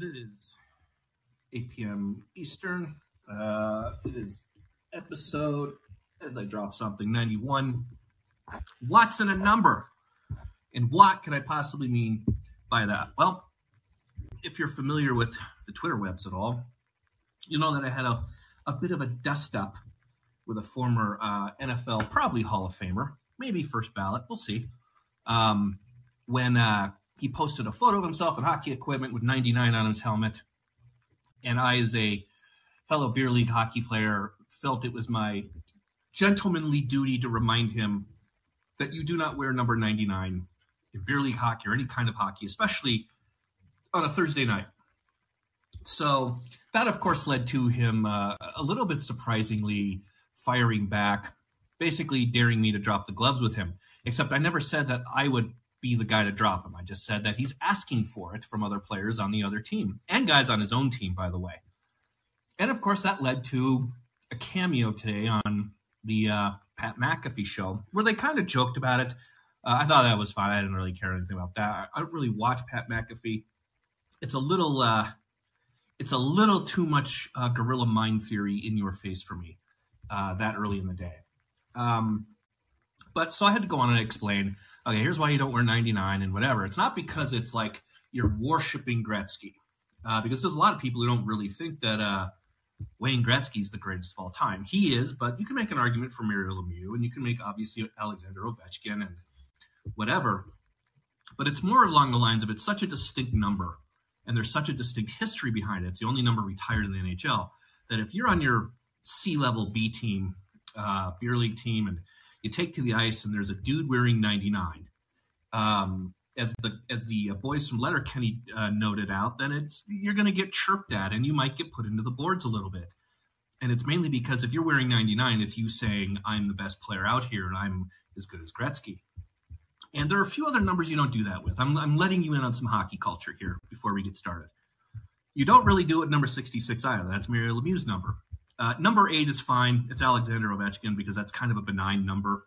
It is 8 p.m. Eastern. Uh, it is episode, as I drop something, 91. What's in a number? And what can I possibly mean by that? Well, if you're familiar with the Twitter webs at all, you know that I had a, a bit of a dust up with a former uh, NFL, probably Hall of Famer, maybe first ballot, we'll see. Um, when uh, he posted a photo of himself in hockey equipment with 99 on his helmet. And I, as a fellow beer league hockey player, felt it was my gentlemanly duty to remind him that you do not wear number 99 in beer league hockey or any kind of hockey, especially on a Thursday night. So that, of course, led to him uh, a little bit surprisingly firing back, basically daring me to drop the gloves with him. Except I never said that I would be the guy to drop him. I just said that he's asking for it from other players on the other team and guys on his own team, by the way. And of course, that led to a cameo today on the uh, Pat McAfee show where they kind of joked about it. Uh, I thought that was fine. I didn't really care anything about that. I don't really watch Pat McAfee. It's a little, uh, it's a little too much uh, guerrilla mind theory in your face for me uh, that early in the day. Um, but so I had to go on and explain okay, here's why you don't wear 99 and whatever. It's not because it's like you're worshiping Gretzky, uh, because there's a lot of people who don't really think that uh, Wayne is the greatest of all time. He is, but you can make an argument for Mario Lemieux, and you can make obviously Alexander Ovechkin and whatever. But it's more along the lines of it's such a distinct number, and there's such a distinct history behind it. It's the only number retired in the NHL that if you're on your C level B team, uh, beer league team, and you take to the ice and there's a dude wearing 99. Um, as the as the uh, boys from Letterkenny uh, noted out, then it's you're going to get chirped at and you might get put into the boards a little bit. And it's mainly because if you're wearing 99, it's you saying I'm the best player out here and I'm as good as Gretzky. And there are a few other numbers you don't do that with. I'm, I'm letting you in on some hockey culture here before we get started. You don't really do it number 66 either. That's Mario Lemieux's number. Uh, number eight is fine. It's Alexander Ovechkin because that's kind of a benign number.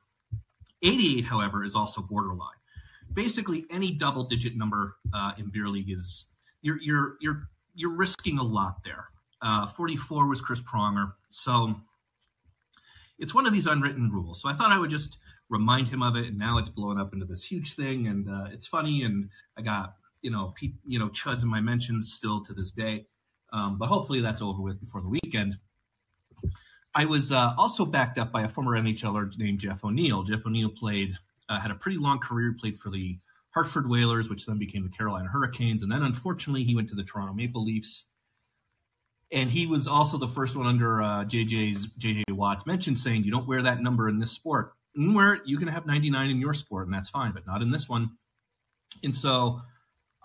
88, however, is also borderline. Basically, any double-digit number uh, in beer league is you're you're you're you're risking a lot there. Uh, 44 was Chris Pronger, so it's one of these unwritten rules. So I thought I would just remind him of it, and now it's blown up into this huge thing, and uh, it's funny. And I got you know pe- you know chuds in my mentions still to this day, um, but hopefully that's over with before the weekend. I was uh, also backed up by a former NHLer named Jeff O'Neill. Jeff O'Neill played, uh, had a pretty long career, played for the Hartford Whalers, which then became the Carolina Hurricanes, and then unfortunately he went to the Toronto Maple Leafs. And he was also the first one under uh, JJ's JJ Watts mentioned saying you don't wear that number in this sport. You wear it, you can have 99 in your sport, and that's fine, but not in this one. And so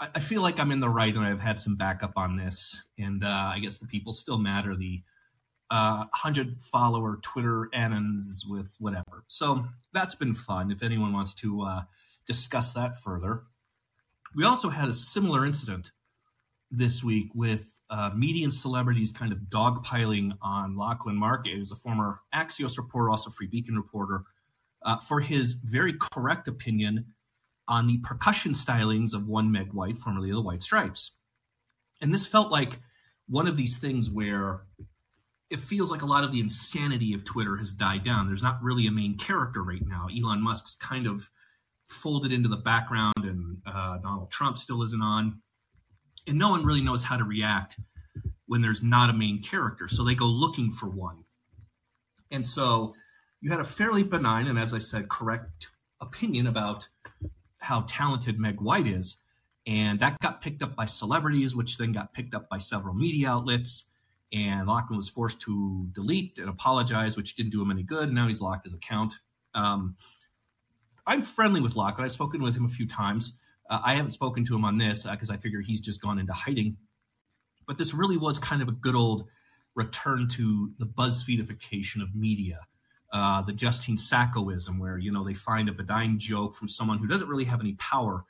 I, I feel like I'm in the right, and I've had some backup on this. And uh, I guess the people still matter. The uh, 100 follower Twitter annons with whatever. So that's been fun if anyone wants to uh, discuss that further. We also had a similar incident this week with uh, media and celebrities kind of dogpiling on Lachlan Markay, who's a former Axios reporter, also Free Beacon reporter, uh, for his very correct opinion on the percussion stylings of one Meg White, formerly the White Stripes. And this felt like one of these things where it feels like a lot of the insanity of Twitter has died down. There's not really a main character right now. Elon Musk's kind of folded into the background, and uh, Donald Trump still isn't on. And no one really knows how to react when there's not a main character. So they go looking for one. And so you had a fairly benign and, as I said, correct opinion about how talented Meg White is. And that got picked up by celebrities, which then got picked up by several media outlets and Lachlan was forced to delete and apologize, which didn't do him any good. Now he's locked his account. Um, I'm friendly with Lachlan. I've spoken with him a few times. Uh, I haven't spoken to him on this because uh, I figure he's just gone into hiding. But this really was kind of a good old return to the BuzzFeedification of media, uh, the Justine Saccoism, where you know they find a benign joke from someone who doesn't really have any power,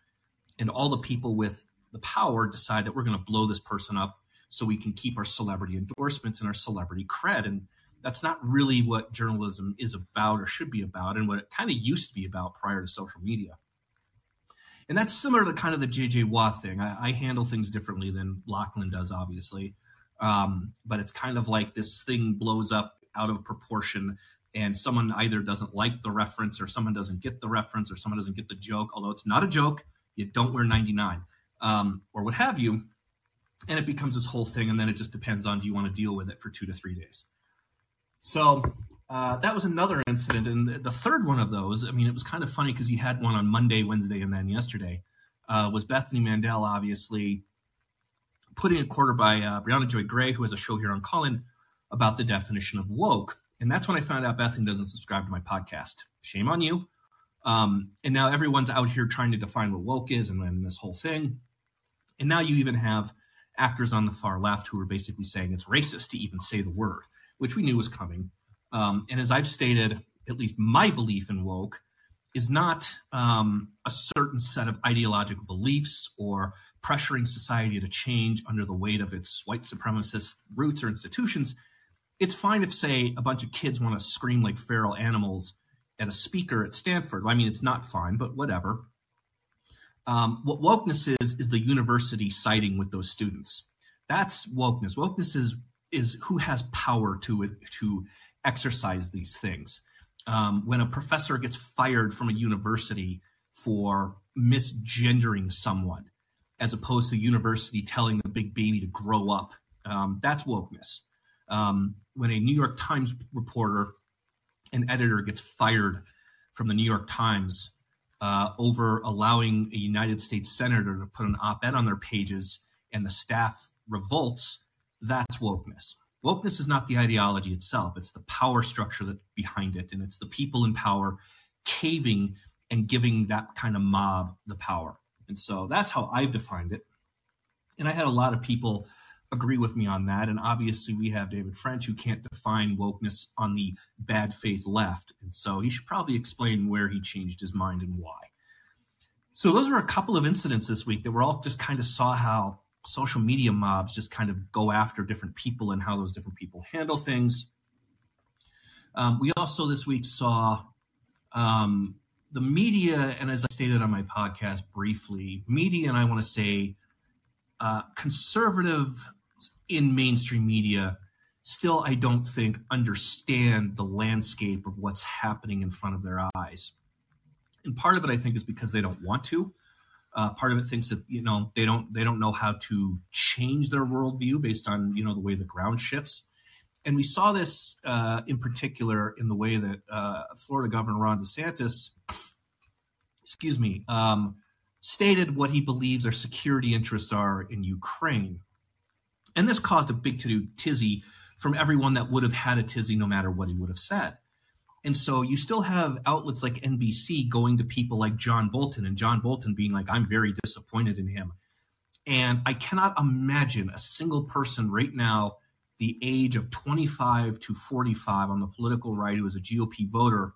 and all the people with the power decide that we're going to blow this person up so we can keep our celebrity endorsements and our celebrity cred. And that's not really what journalism is about or should be about, and what it kind of used to be about prior to social media. And that's similar to kind of the JJ Watt thing. I, I handle things differently than Lachlan does, obviously. Um, but it's kind of like this thing blows up out of proportion and someone either doesn't like the reference or someone doesn't get the reference or someone doesn't get the joke, although it's not a joke, you don't wear 99 um, or what have you. And it becomes this whole thing. And then it just depends on do you want to deal with it for two to three days. So uh, that was another incident. And the third one of those, I mean, it was kind of funny because he had one on Monday, Wednesday, and then yesterday, uh, was Bethany Mandel, obviously, putting a quarter by uh, Briahna Joy Gray, who has a show here on Callin, about the definition of woke. And that's when I found out Bethany doesn't subscribe to my podcast. Shame on you. Um, and now everyone's out here trying to define what woke is and, and this whole thing. And now you even have actors on the far left who are basically saying it's racist to even say the word, which we knew was coming. Um, and as I've stated, at least my belief in woke is not um, a certain set of ideological beliefs or pressuring society to change under the weight of its white supremacist roots or institutions. It's fine if, say, a bunch of kids want to scream like feral animals at a speaker at Stanford. I mean, it's not fine, but whatever. Um, what wokeness is is the university siding with those students. That's wokeness. Wokeness is is who has power to to exercise these things. Um, when a professor gets fired from a university for misgendering someone, as opposed to university telling the big baby to grow up, um, that's wokeness. Um, when a New York Times reporter, an editor, gets fired from the New York Times uh, over allowing a United States senator to put an op-ed on their pages, and the staff revolts, that's wokeness. Wokeness is not the ideology itself. It's the power structure that's behind it and it's the people in power caving and giving that kind of mob the power. And so that's how i've defined it. And i had a lot of people agree with me on that. And obviously we have david french who can't define wokeness on the bad faith left. And so he should probably explain where he changed his mind and why. So those were a couple of incidents this week that were all just kind of saw how social media mobs just kind of go after different people and how those different people handle things. Um, we also this week saw um, the media, and as I stated on my podcast briefly, media, and I want to say uh, conservative in mainstream media still, I don't think, understand the landscape of what's happening in front of their eyes. And part of it, I think, is because they don't want to. Uh, part of it thinks that you know they don't they don't know how to change their worldview based on you know the way the ground shifts, and we saw this uh, in particular in the way that uh, Florida Governor Ron DeSantis, excuse me, um, stated what he believes our security interests are in Ukraine, and this caused a big to do tizzy from everyone that would have had a tizzy no matter what he would have said. And so you still have outlets like NBC going to people like John Bolton and John Bolton being like, I'm very disappointed in him. And I cannot imagine a single person right now, the age of 25 to 45 on the political right who is a GOP voter,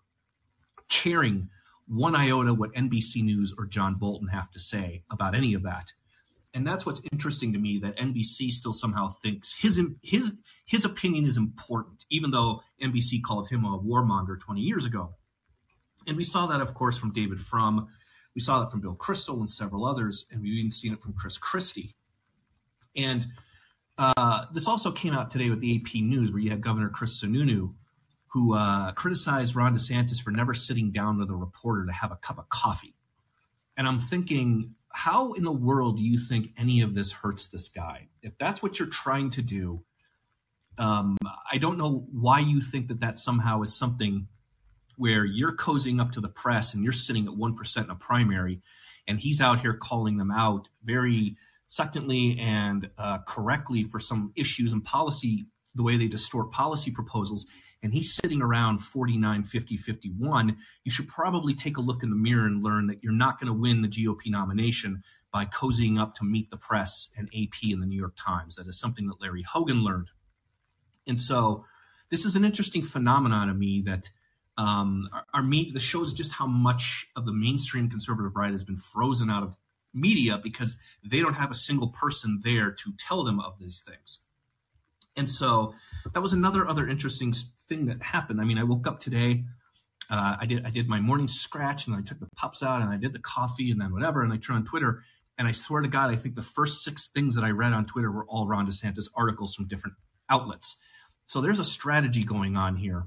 caring one iota what NBC News or John Bolton have to say about any of that and that's what's interesting to me that NBC still somehow thinks his his his opinion is important, even though NBC called him a warmonger 20 years ago. And we saw that, of course, from David Frum. We saw that from Bill Kristol and several others, and we've even seen it from Chris Christie. And uh, this also came out today with the AP News, where you had Governor Chris Sununu, who uh, criticized Ron DeSantis for never sitting down with a reporter to have a cup of coffee. And I'm thinking, how in the world do you think any of this hurts this guy? If that's what you're trying to do, um, I don't know why you think that that somehow is something where you're cozying up to the press and you're sitting at 1% in a primary and he's out here calling them out very succinctly and uh, correctly for some issues and policy, the way they distort policy proposals and he's sitting around 49, 50, 51, you should probably take a look in the mirror and learn that you're not going to win the GOP nomination by cozying up to meet the press and AP in the New York Times. That is something that Larry Hogan learned. And so this is an interesting phenomenon to me that um, our, our the shows just how much of the mainstream conservative right has been frozen out of media because they don't have a single person there to tell them of these things. And so that was another other interesting thing that happened. I mean, I woke up today uh, I did I did my morning scratch and I took the pups out and I did the coffee and then whatever and I turned on Twitter and I swear to God I think the first six things that I read on Twitter were all Ron DeSantis articles from different outlets. So there's a strategy going on here.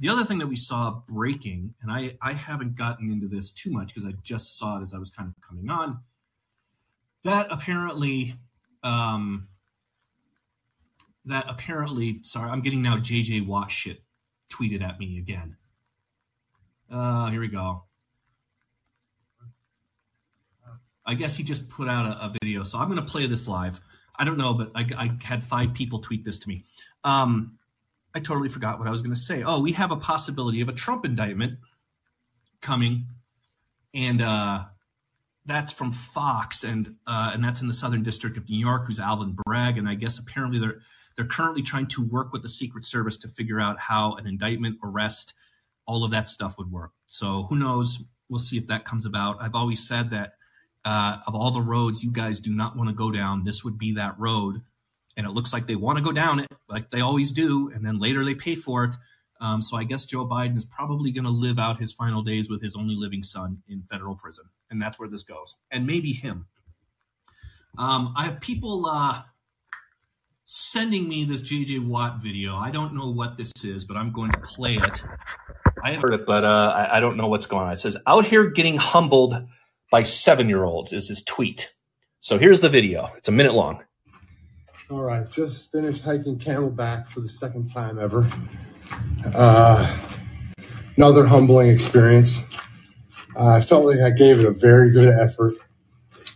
The other thing that we saw breaking, and I, I haven't gotten into this too much because I just saw it as I was kind of coming on, that apparently um, that apparently sorry, I'm getting now JJ Watt shit tweeted at me again. Uh, here we go. I guess he just put out a, a video, so I'm going to play this live. I don't know, but I, I, had five people tweet this to me. Um, I totally forgot what I was going to say. Oh, we have a possibility of a Trump indictment coming, and uh, that's from Fox, and uh, and that's in the Southern District of New York. Who's Alvin Bragg? And I guess apparently they're they're currently trying to work with the Secret Service to figure out how an indictment, arrest, all of that stuff would work. So who knows? We'll see if that comes about. I've always said that uh, of all the roads you guys do not want to go down, this would be that road. And it looks like they want to go down it, like they always do, and then later they pay for it. Um, so I guess Joe Biden is probably going to live out his final days with his only living son in federal prison, and that's where this goes, and maybe him. Um, I have people uh, sending me this JJ Watt video. I don't know what this is, but I'm going to play it. I have heard it, but uh, I, I don't know what's going on. It says, "Out here getting humbled by seven-year-olds" is his tweet. So here's the video. It's a minute long. All right, just finished hiking Camelback for the second time ever. Uh, another humbling experience. Uh, I felt like I gave it a very good effort.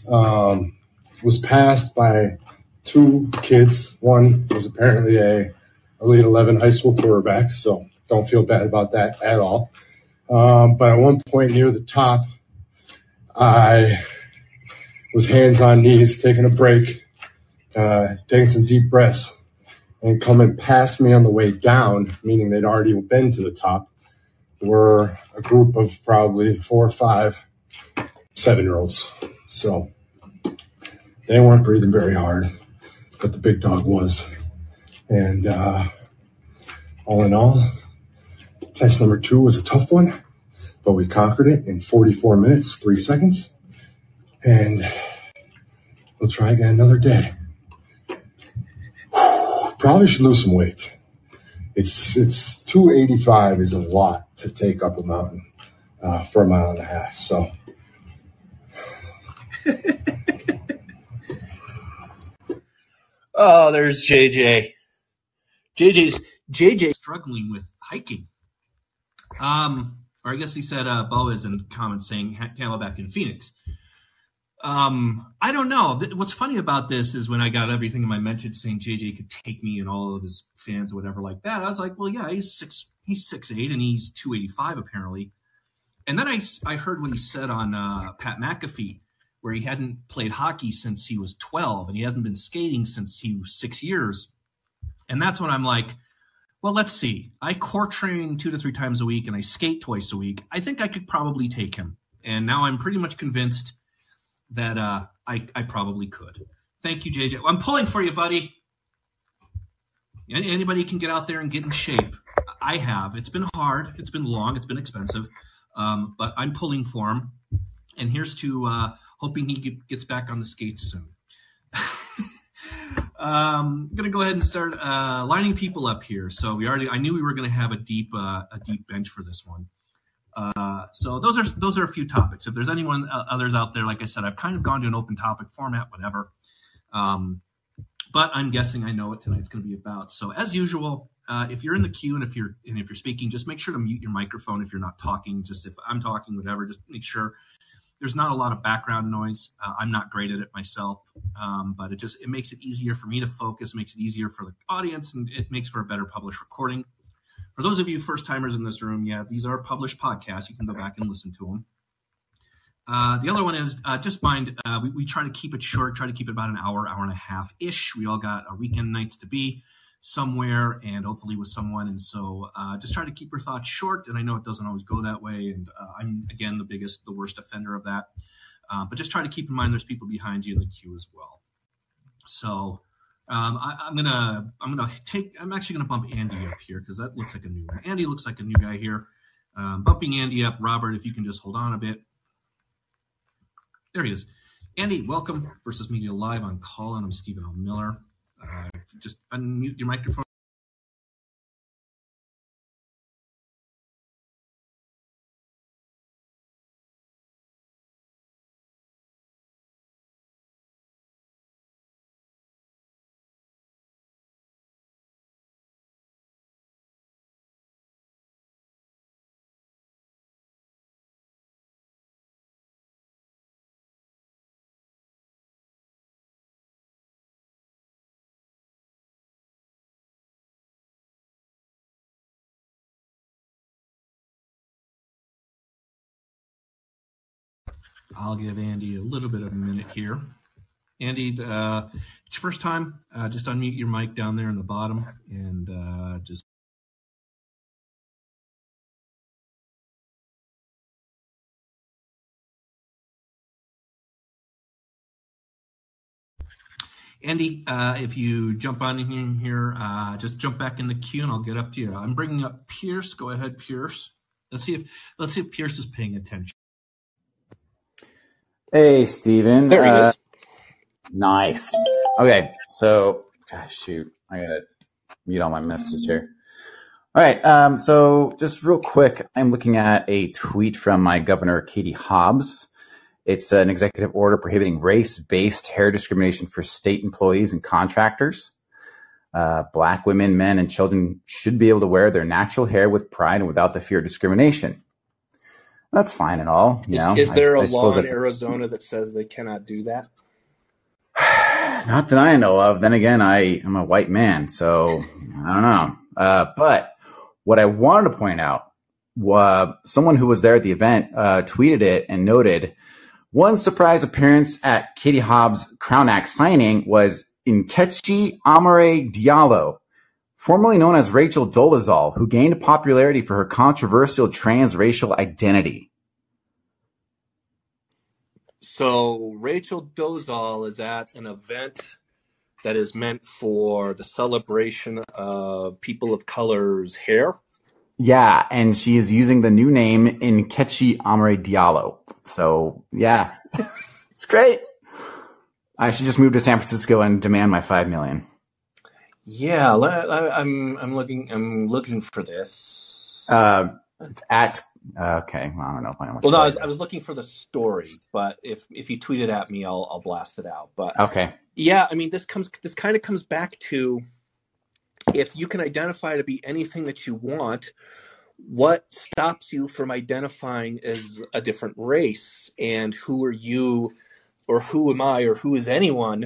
Um, was passed by two kids. One was apparently a elite 11 high school quarterback, so don't feel bad about that at all. Um, but at one point near the top, I was hands on knees, taking a break, uh, taking some deep breaths and coming past me on the way down, meaning they'd already been to the top, were a group of probably four or five seven year olds. So they weren't breathing very hard, but the big dog was. And uh, all in all, test number two was a tough one, but we conquered it in 44 minutes, three seconds. And we'll try again another day probably should lose some weight. It's it's 285 is a lot to take up a mountain uh, for a mile and a half. So. Oh, there's JJ. JJ's JJ struggling with hiking. Um, or I guess he said uh, Bo is in comments saying Camelback in Phoenix. Um, I don't know. What's funny about this is when I got everything in my message saying JJ could take me and all of his fans or whatever like that. I was like, well, yeah, he's six, he's six eight and he's two eighty five apparently. And then I I heard what he said on uh, Pat McAfee where he hadn't played hockey since he was twelve and he hasn't been skating since he was six years. And that's when I'm like, well, let's see. I core train two to three times a week and I skate twice a week. I think I could probably take him. And now I'm pretty much convinced that uh, I, I probably could. Thank you, JJ. I'm pulling for you, buddy. Anybody can get out there and get in shape. I have. It's been hard. It's been long. It's been expensive. Um, but I'm pulling for him. And here's to uh, hoping he gets back on the skates soon. um, I'm gonna go ahead and start uh, lining people up here. So we already, I knew we were gonna have a deep, uh, a deep bench for this one. Uh, so those are those are a few topics. If there's anyone uh, others out there, like I said, I've kind of gone to an open topic format, whatever. Um, but I'm guessing I know what tonight's going to be about. So as usual, uh, if you're in the queue and if you're and if you're speaking, just make sure to mute your microphone if you're not talking. Just if I'm talking, whatever, just make sure there's not a lot of background noise. Uh, I'm not great at it myself, um, but it just it makes it easier for me to focus, makes it easier for the audience, and it makes for a better published recording. For those of you first timers in this room, yeah, these are published podcasts. You can go back and listen to them. Uh, the other one is uh, just mind, uh, we, we, try to keep it short, try to keep it about an hour, hour and a half ish. We all got our weekend nights to be somewhere and hopefully with someone. And so uh, just try to keep your thoughts short. And I know it doesn't always go that way. And uh, I'm, again, the biggest, the worst offender of that. Uh, but just try to keep in mind there's people behind you in the queue as well. So um, I, am gonna I'm gonna take I'm actually gonna bump Andy up here because that looks like a new one. Andy looks like a new guy here. Um, bumping Andy up, Robert, if you can just hold on a bit. There he is. Andy, welcome. Versus Media Live on Callin. I'm Stephen L. Miller. Uh, just unmute your microphone. I'll give Andy a little bit of a minute here. Andy, uh, it's your first time. Uh, just unmute your mic down there in the bottom and uh, just. Andy, uh, if you jump on in here, uh, just jump back in the queue and I'll get up to you. I'm bringing up Pierce. Go ahead, Pierce. Let's see if let's see if Pierce is paying attention. Hey, Stephen. There he Uh, is. nice. Okay, so gosh, shoot, I gotta mute all my messages here. All right, um, so just real quick, I'm looking at a tweet from my governor, Katie Hobbs. It's an executive order prohibiting race-based hair discrimination for state employees and contractors. Uh, black women, men, and children should be able to wear their natural hair with pride and without the fear of discrimination. That's fine and all, you Is, know. is there a I law in Arizona that says they cannot do that? Not that I know of. Then again, I am a white man, so I don't know. Uh, but what I wanted to point out, was someone who was there at the event uh, tweeted it and noted one surprise appearance at Katie Hobbs' Crown Act signing was Nkechi Amare Diallo, formerly known as Rachel Dolezal, who gained popularity for her controversial transracial identity. So Rachel Dozal is at an event that is meant for the celebration of people of color's hair. Yeah, and she is using the new name Nkechi Amare Diallo. So yeah, it's great. I should just move to San Francisco and demand my five million. Yeah, I, I'm I'm looking I'm looking for this. Uh, it's at okay. Well, I don't know if I know well, no, I was. I was looking for the story, but if if you tweet it at me, I'll I'll blast it out. But Okay. yeah, I mean, this comes this kind of comes back to if you can identify to be anything that you want, what stops you from identifying as a different race and who are you or who am i or who is anyone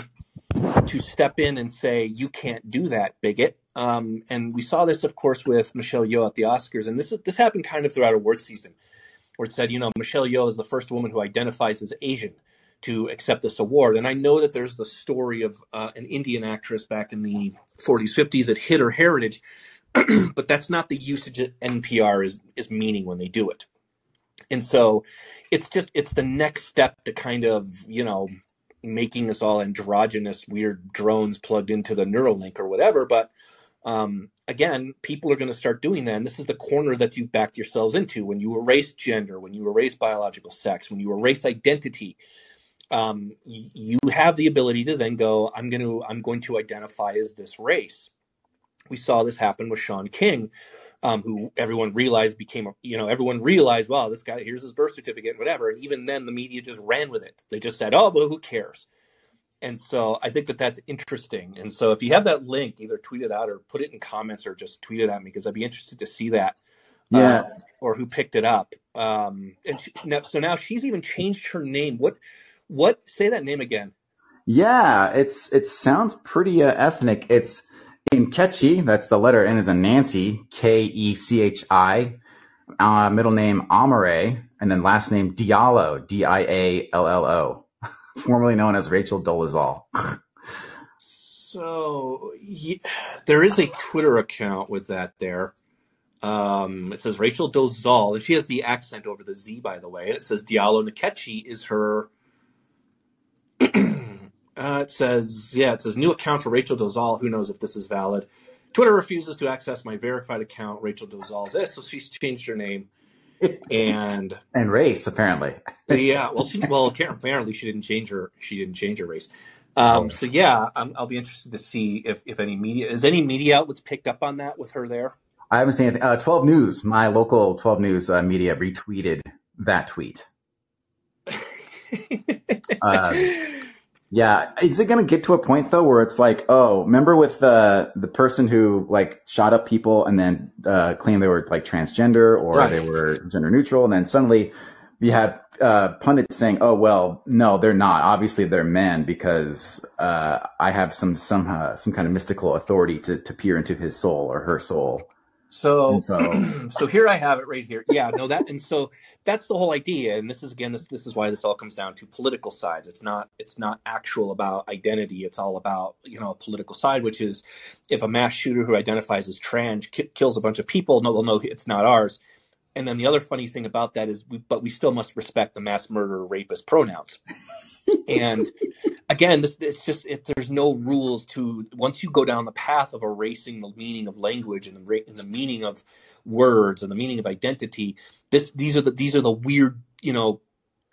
to step in and say you can't do that bigot um, and we saw this of course with michelle yeoh at the oscars and this is this happened kind of throughout award season where it said you know michelle yeoh is the first woman who identifies as asian to accept this award and i know that there's the story of uh, an indian actress back in the 40s 50s that hid her heritage but that's not the usage that NPR is is meaning when they do it. And so it's just it's the next step to kind of, you know, making us all androgynous weird drones plugged into the Neuralink or whatever, but um, again, people are going to start doing that. And this is the corner that you've backed yourselves into when you erase gender, when you erase biological sex, when you erase identity. Um, you have the ability to then go, I'm going to I'm going to identify as this race we saw this happen with Shaun King, um, who everyone realized became, a, you know, everyone realized, wow, this guy, here's his birth certificate, whatever. And even then, the media just ran with it. They just said, oh, well, who cares? And so I think that that's interesting. And so if you have that link, either tweet it out or put it in comments or just tweet it at me because I'd be interested to see that Yeah. uh, or who picked it up. Um, and she, now, so now she's even changed her name. What? What? Say that name again. Yeah, it's it sounds pretty uh, ethnic. It's Nkechi, that's the letter N is a Nancy, K E C H I, uh, middle name Amare, and then last name Diallo, D I A L L O, formerly known as Rachel Dolezal. So ye- there is a Twitter account with that there. Um, it says Rachel Dolezal, and she has the accent over the Z, by the way. And it says Diallo Nkechi is her. uh, it says, yeah, it says new account for Rachel Dozal. Who knows if this is valid? Twitter refuses to access my verified account. Rachel Dozal's this, so she's changed her name. and and race apparently. yeah, well, she, well, apparently she didn't change her she didn't change her race. Um, Oh. so yeah, i I'll be interested to see if if any media is any media outlets picked up on that with her there. I haven't seen anything. Uh, 12 News, my local 12 News uh, media retweeted that tweet. Um, Yeah, is it going to get to a point though where it's like, oh, remember with the the person who like shot up people and then uh, claimed they were like transgender or Right. they were gender neutral, and then suddenly you have uh, pundits saying, oh well, no, they're not. Obviously, they're men because uh, I have some some uh, some kind of mystical authority to to peer into his soul or her soul. So, so- so here I have it right here. Yeah, no, that and so that's the whole idea. And this is again, this this is why this all comes down to political sides. It's not it's not actual about identity. It's all about you know a political side, which is if a mass shooter who identifies as trans ki- kills a bunch of people, no, they'll know it's not ours. And then the other funny thing about that is, we, but we still must respect the mass murderer rapist pronouns. And again, this it's just if there's no rules to once you go down the path of erasing the meaning of language and the and the meaning of words and the meaning of identity, this these are the these are the weird you know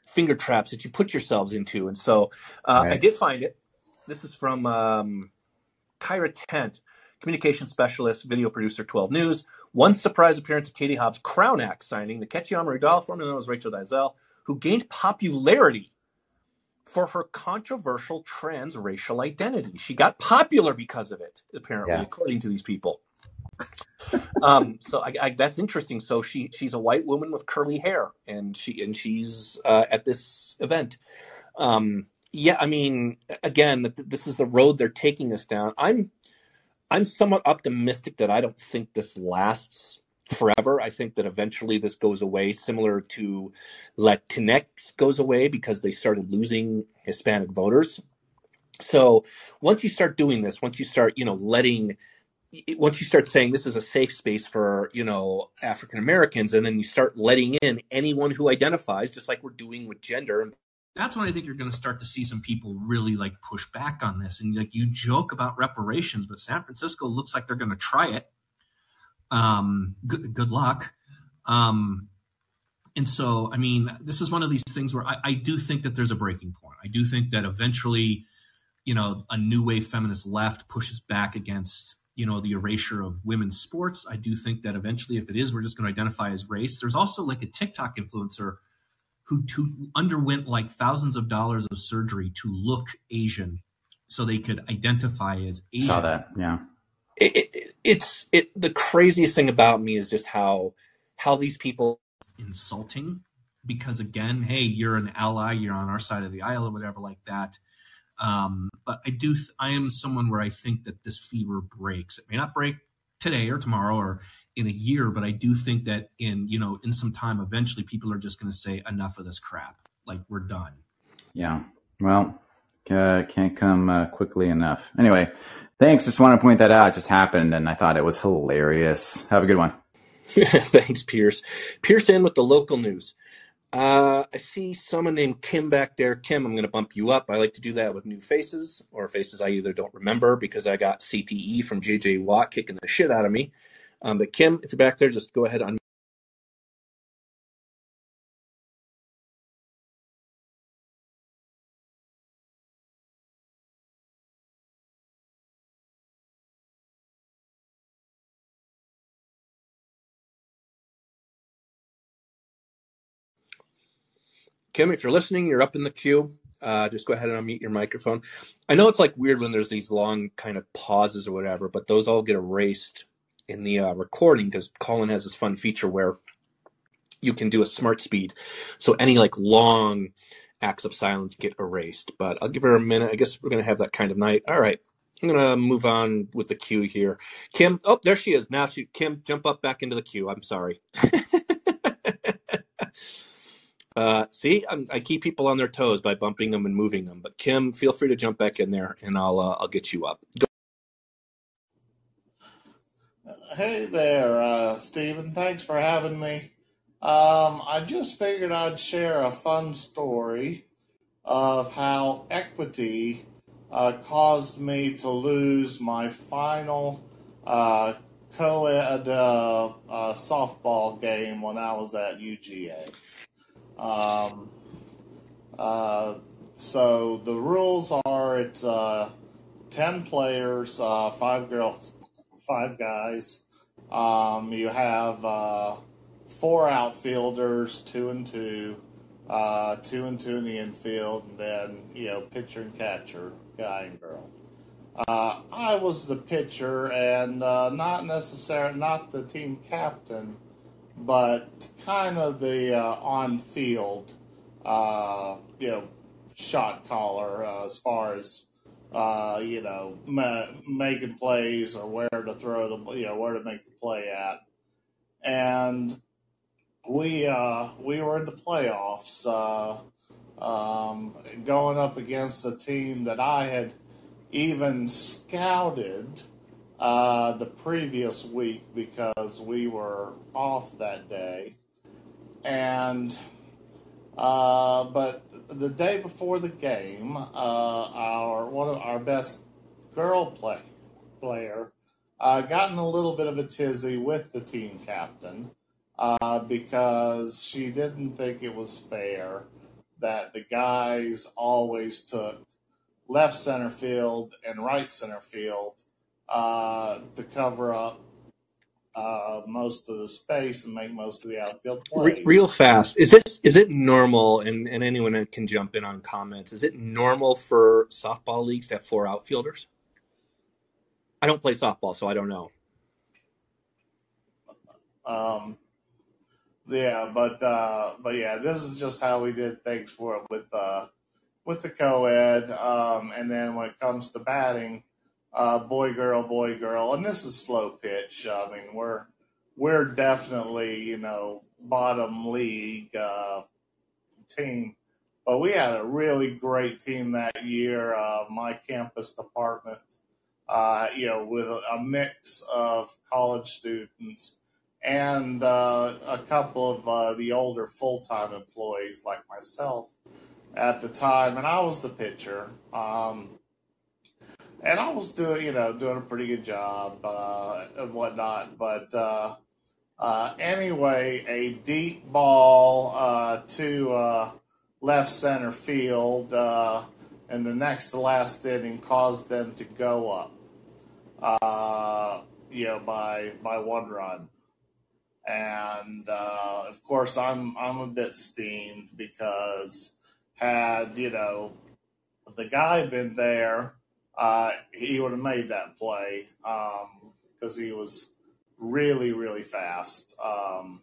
finger traps that you put yourselves into. And so uh, I did find it. This is from um, Kyra Tent, communication specialist, video producer, 12 News. One surprise appearance of Katie Hobbs' Crown Act signing, the Ketchiam Ridal, formerly known as Rachel Dizell, who gained popularity for her controversial transracial identity. She got popular because of it, apparently, Yeah. according to these people. um, so I, I, that's interesting. So she she's a white woman with curly hair, and she and she's uh, at this event. Um, yeah, I mean, again, th- this is the road they're taking us down. I'm I'm somewhat optimistic that I don't think this lasts forever. I think that eventually this goes away, similar to Latinx goes away because they started losing Hispanic voters. So once you start doing this, once you start, you know, letting once you start saying this is a safe space for you know African Americans, and then you start letting in anyone who identifies, just like we're doing with gender that's when I think you're going to start to see some people really like push back on this. And like you joke about reparations, but San Francisco looks like they're going to try it. Um, good, good luck. Um, and so, I mean, this is one of these things where I, I do think that there's a breaking point. I do think that eventually, you know, a new wave feminist left pushes back against, you know, the erasure of women's sports. I do think that eventually, if it is, we're just going to identify as race. There's also like a TikTok influencer who, who underwent like thousands of dollars of surgery to look Asian so they could identify as Asian. Saw that. Yeah. it, it, it's it. The craziest thing about me is just how how these people insulting because again, hey, you're an ally, you're on our side of the aisle or whatever like that. Um, but I do, th- I am someone where I think that this fever breaks. It may not break today or tomorrow or in a year, but I do think that in you know in some time, eventually people are just going to say enough of this crap. Like we're done. Yeah. Well, uh, can't come uh, quickly enough. Anyway, thanks. Just want to point that out. It just happened, and I thought it was hilarious. Have a good one. Thanks, Pierce. Pierce in with the local news. Uh, I see someone named Kim back there. Kim, I'm going to bump you up. I like to do that with new faces or faces I either don't remember because I got CTE from JJ Watt kicking the shit out of me. Um, but Kim, if you're back there, just go ahead on. Kim, if you're listening, you're up in the queue. Uh, just go ahead and unmute your microphone. I know it's like weird when there's these long kind of pauses or whatever, but those all get erased in the uh, recording because Callin has this fun feature where you can do a smart speed. So any like long acts of silence get erased. But I'll give her a minute. I guess we're going to have that kind of night. All right. I'm going to move on with the queue here. Kim, oh, there she is. Now she, Kim, jump up back into the queue. I'm sorry. Uh, see, I'm, I keep people on their toes by bumping them and moving them. But Kim, feel free to jump back in there, and I'll uh, I'll get you up. Go. Hey there, uh, Stephen. Thanks for having me. Um, I just figured I'd share a fun story of how equity uh, caused me to lose my final uh, co-ed uh, uh, softball game when I was at UGA. Um, uh, so the rules are it's uh, ten players, uh, five girls, five guys. Um, you have uh, four outfielders, two and two, uh, two and two in the infield, and then you know pitcher and catcher, guy and girl. Uh, I was the pitcher and not necessarily not the team captain, but kind of the uh, on-field, uh, you know, shot caller uh, as far as uh, you know ma- making plays or where to throw the you know where to make the play at, and we we were in the playoffs, um, going up against a team that I had even scouted uh, the previous week because we were off that day. And, uh, but the day before the game, uh, our one of our best girl play player uh, got in a little bit of a tizzy with the team captain uh, because she didn't think it was fair that the guys always took left center field and right center field uh, to cover up uh, most of the space and make most of the outfield plays. Real fast, is it is it normal? And, and anyone can jump in on comments. Is it normal for softball leagues to have four outfielders? I don't play softball, so I don't know. Um, yeah, but uh, but yeah, this is just how we did things for it with uh, with the co-ed, um, and then when it comes to batting, uh, boy girl boy girl, and this is slow pitch. I mean, we're we're definitely you know bottom league uh, team, but we had a really great team that year. Uh, my campus department, uh, you know, with a, mix of college students and uh, a couple of uh, the older full time employees like myself at the time, and I was the pitcher. Um, and I was doing, you know, doing a pretty good job uh, and whatnot. But uh, uh, anyway, a deep ball uh, to uh, left center field uh, in the next to last inning caused them to go up, you know, by by one run. And of course, I'm I'm a bit steamed because had you know the guy been there, uh, he would have made that play because um, he was really really fast. Um,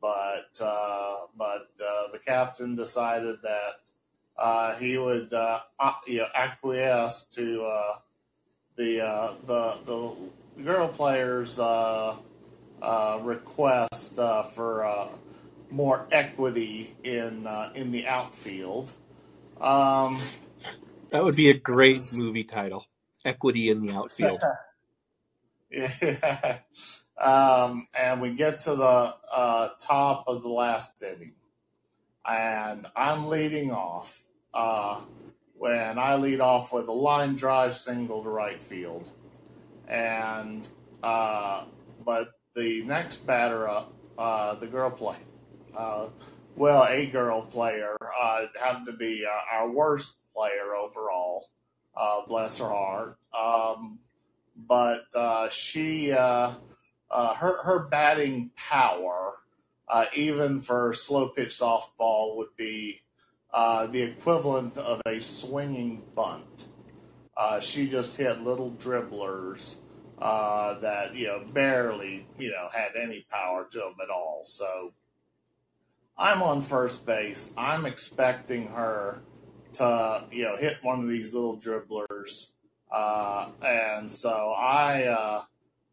but uh, but uh, the captain decided that uh, he would uh, you know, acquiesce to uh, the the the girl players' request for more equity in uh, in the outfield. Um, that would be a great movie title: Equity in the Outfield. yeah. Um, and we get to the uh, top of the last inning, and I'm leading off. Uh, when I lead off with a line drive single to right field, and uh, but the next batter up, uh, the girl play uh, well, a girl player uh, happened to be uh, our worst player overall. Uh, bless her heart. Um, but uh, she, uh, her her batting power, even for slow pitch softball, would be the equivalent of a swinging bunt. she just hit little dribblers that you know barely you know had any power to them at all. So I'm on first base. I'm expecting her to, you know, hit one of these little dribblers. Uh, and so I, uh,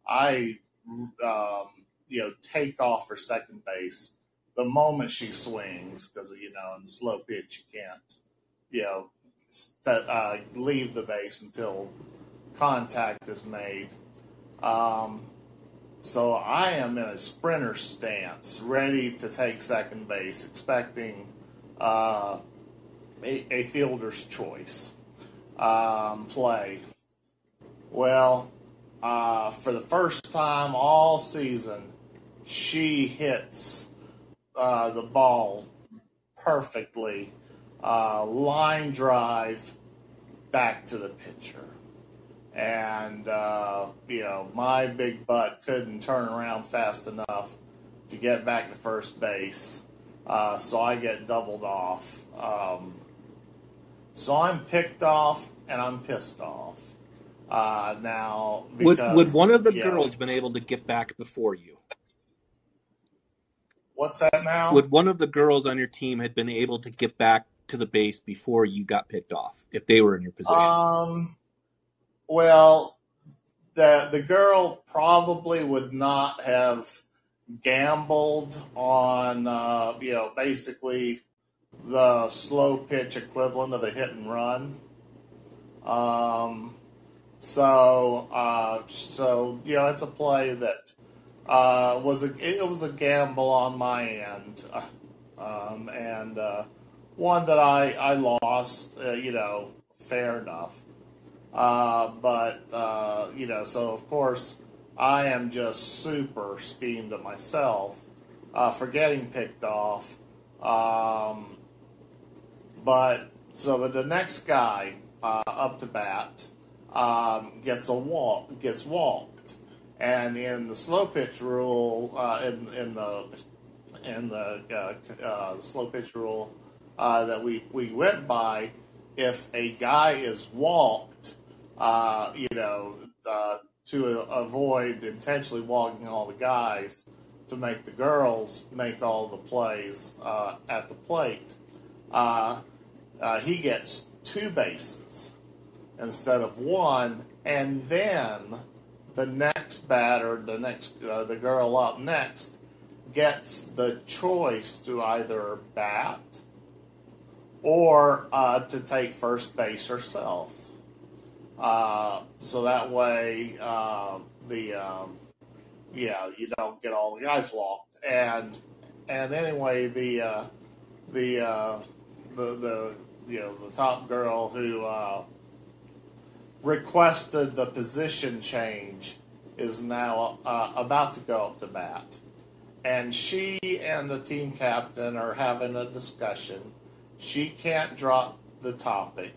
I, um, you know, take off for second base the moment she swings because, you know, in slow pitch, you can't, you know, st- uh, leave the base until contact is made. Um, so I am in a sprinter stance, ready to take second base, expecting uh, a, a, fielder's choice um, play. Well, uh, for the first time all season, she hits uh, the ball perfectly, uh, line drive back to the pitcher. And, uh, you know, my big butt couldn't turn around fast enough to get back to first base. Uh, so I get doubled off. Um, so I'm picked off and I'm pissed off. Uh, now, Would because, would one of the know, girls been able to get back before you? what's that now? Would one of the girls on your team had been able to get back to the base before you got picked off if they were in your position? Um, well, the the girl probably would not have gambled on uh, you know basically the slow pitch equivalent of a hit and run. Um, so uh, so you know it's a play that uh, was a it was a gamble on my end, um, and uh, one that I I lost. Uh, you know, fair enough. Uh, but uh, you know, so of course I am just super steamed at myself uh, for getting picked off. Um, but so the next guy uh, up to bat um, gets a walk, gets walked, and in the slow pitch rule, uh, in in the in the uh, uh, slow pitch rule uh, that we we went by, if a guy is walked, uh, you know, to avoid intentionally walking all the guys, to make the girls make all the plays at the plate, uh, he gets two bases instead of one, and then the next batter, the next uh, the girl up next, gets the choice to either bat or uh, to take first base herself. Uh, so that way, uh, the um, yeah, you don't get all the guys walked, and and anyway, the uh, the uh, the the you know the top girl who uh, requested the position change is now uh, about to go up to bat, and she and the team captain are having a discussion. She can't drop the topic,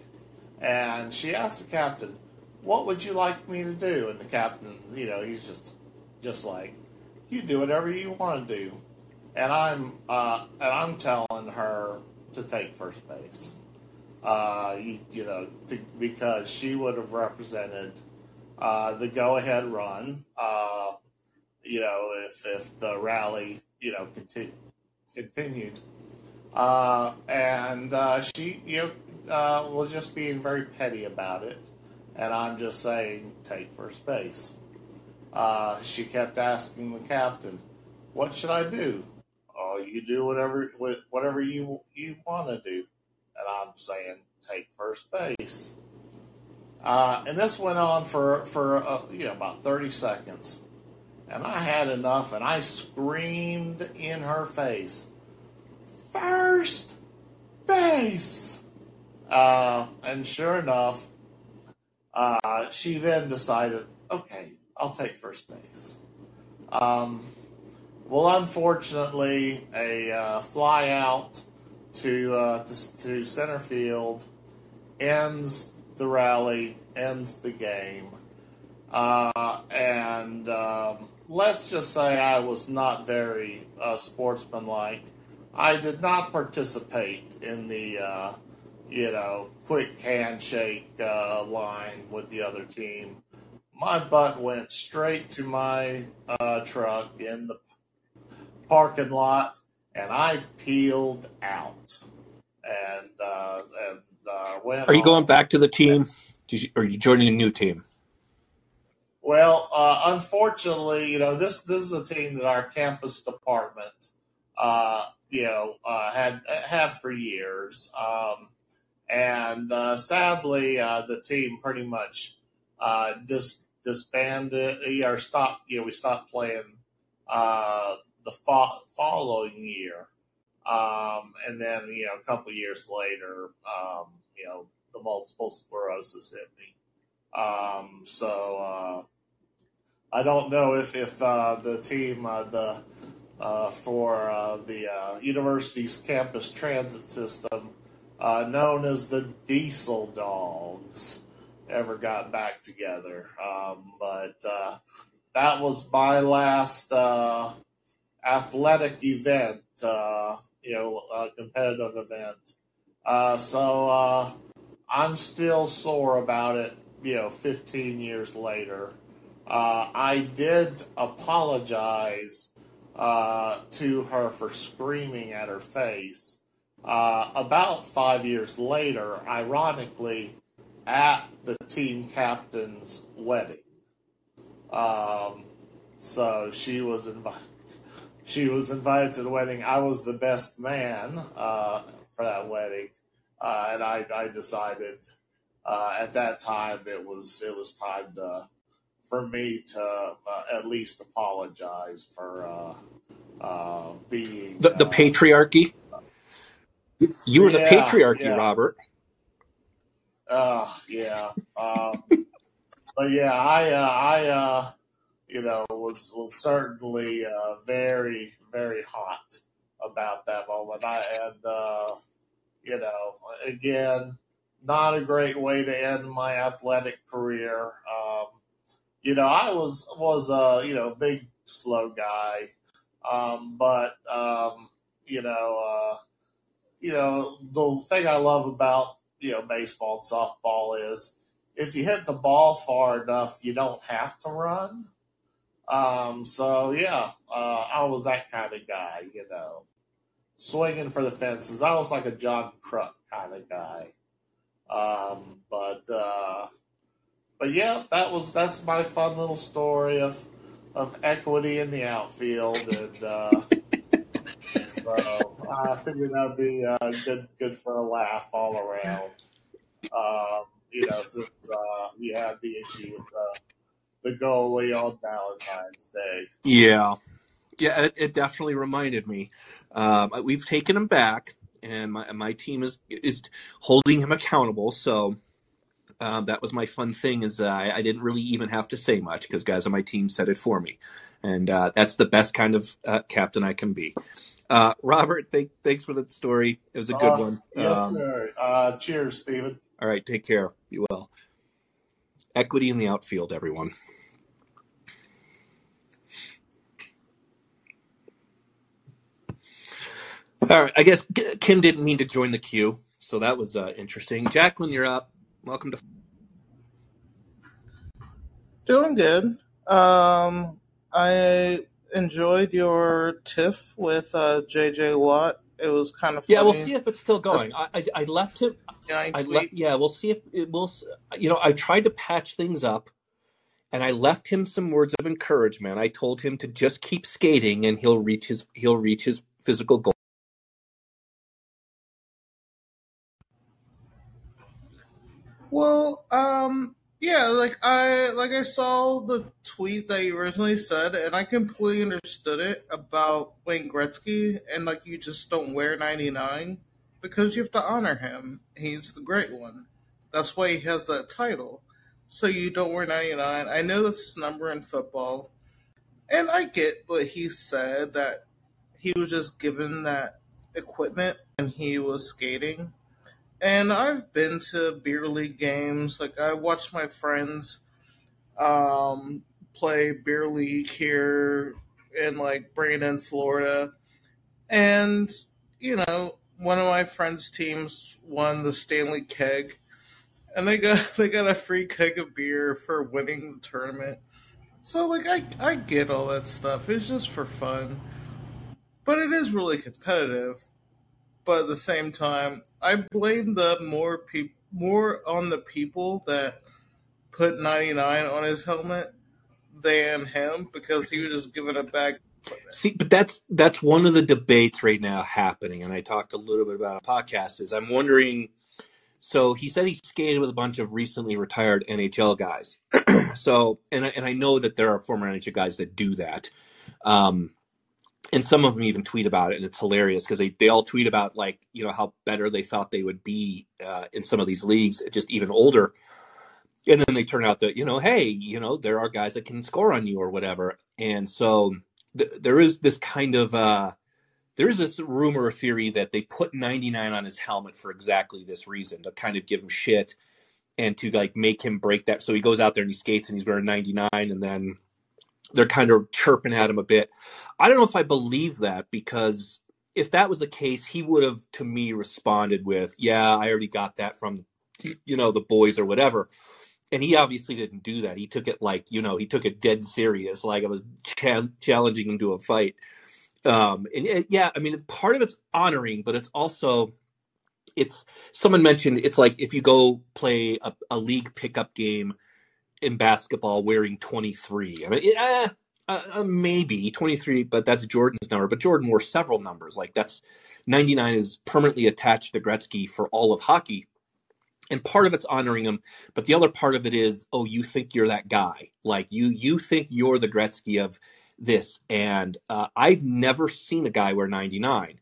and she asked the captain, "What would you like me to do?" And the captain, you know, he's just just like, "You do whatever you want to do," and I'm uh, and I'm telling her to take first base. Uh, you, you know, to, because she would have represented uh, the go-ahead run. Uh, you know, if if the rally, you know, continu- continued, uh, and uh, she, you know, uh, was just being very petty about it, and I'm just saying, take first base. Uh, she kept asking the captain, "What should I do?" Oh, you do whatever whatever you you want to do, and I'm saying, take first base. Uh, and this went on for for uh, you know about 30 seconds, and I had enough, and I screamed in her face, first base. Uh, and sure enough, uh, she then decided, okay, I'll take first base. Um, well, unfortunately, a uh, fly out to, uh, to to center field ends the rally, ends the game, uh, and um, let's just say I was not very uh, sportsmanlike. I did not participate in the uh, you know quick handshake uh, line with the other team. My butt went straight to my truck in the parking lot, and I peeled out and uh, and uh, went. Are you going back to the team? Did you, or are you joining a new team? Well, uh, unfortunately, you know this this is a team that our campus department, uh, you know, uh, had had for years, um, and uh, sadly, uh, the team pretty much uh, dis, disbanded or stopped. You know, we stopped playing uh, the fo- following year, um, and then you know a couple years later, um, you know, the multiple sclerosis hit me. Um, so uh, I don't know if if uh, the team uh, the uh, for uh, the uh, university's campus transit system, known as the Diesel Dogs, ever got back together. Um, but that was my last athletic event, uh, you know, competitive event. Uh, so uh, I'm still sore about it, you know, 15 years later. Uh, I did apologize uh, to her for screaming at her face. About five years later, ironically, at the team captain's wedding. Um, so she was invited. She was invited to the wedding. I was the best man uh, for that wedding, uh, and I, I decided uh, at that time it was it was time to for me to uh, at least apologize for uh, uh, being The the patriarchy. You were the patriarchy, yeah Robert. uh, yeah um, but yeah I uh, I uh, you know was was certainly uh, very very hot about that moment. I and uh, you know again not a great way to end my athletic career. Um, you know I was was a you know big slow guy, um, but um, you know uh, you know the thing I love about you know baseball and softball is if you hit the ball far enough, you don't have to run. Um, so yeah, uh, I was that kind of guy, you know, swinging for the fences. I was like a John Kruk kind of guy. Um, but uh, but yeah, that was that's my fun little story of of equity in the outfield, and uh, so I figured that'd be uh, good good for a laugh all around. Um, you know, since uh, we had the issue with uh, the goalie on Valentine's Day. Yeah, yeah. It, it definitely reminded me. Um, we've taken him back, and my my team is is holding him accountable. So um, that was my fun thing. Is uh, I, I didn't really even have to say much because guys on my team said it for me, and uh, that's the best kind of uh, captain I can be. Uh, Robert, thank, thanks for the story. It was a good Uh, one. yes, Um, sir. Uh, cheers, Stephen. all right, take care. You well. Equity in the outfield, everyone. All right, I guess Kim didn't mean to join the queue, so that was uh, interesting. Jacqueline, you're up. Welcome to. Doing good. Um, I enjoyed your tiff with uh, JJ Watt. It was kind of Yeah, we'll see if it's still going. I I, I left him. I le- yeah, we'll see if it will. s- You know, I tried to patch things up, and I left him some words of encouragement. I told him to just keep skating, and he'll reach his he'll reach his physical goal. Well, um, yeah, like I like I saw the tweet that you originally said, and I completely understood it about Wayne Gretzky, and like you just don't wear ninety nine because you have to honor him. He's the great one. That's why he has that title. So you don't wear ninety nine. I know that's his number in football, and I get what he said that he was just given that equipment and he was skating. And I've been to beer league games. Like I watched my friends um, play beer league here in like Brandon, Florida, and you know one of my friends' teams won the Stanley Keg, and they got they got a free keg of beer for winning the tournament. So like I I get all that stuff. It's just for fun, but it is really competitive but at the same time, I blame the more peop- more on the people that put 99 on his helmet than him because he was just given a bag. See, but that's that's one of the debates right now happening, and I talked a little bit about a podcast. Is I'm wondering. So he said he skated with a bunch of recently retired NHL guys. so, and I, and I know that there are former NHL guys that do that. Um, and some of them even tweet about it and it's hilarious because they, they all tweet about like you know how better they thought they would be uh, in some of these leagues just even older and then they turn out that you know, hey, you know, there are guys that can score on you or whatever, and so th- there is this kind of uh, there's this rumor or theory that they put 99 on his helmet for exactly this reason to kind of give him shit and to like make him break that. So he goes out there and he skates and he's wearing 99, and then they're kind of chirping at him a bit. I don't know if I believe that because if that was the case, he would have to me responded with, "Yeah, I already got that from you know the boys or whatever." And he obviously didn't do that. He took it like you know he took it dead serious, like I was cha- challenging him to a fight. Um, and it, yeah, I mean, part of it's honoring, but it's also it's someone mentioned it's like if you go play a, a league pickup game in basketball wearing 23. I mean, yeah, uh, uh, maybe 23, but that's Jordan's number. But Jordan wore several numbers. Like that's 99 is permanently attached to Gretzky for all of hockey. And part of it's honoring him, but the other part of it is, oh, you think you're that guy. Like you, you think you're the Gretzky of this. And uh, I've never seen a guy wear 99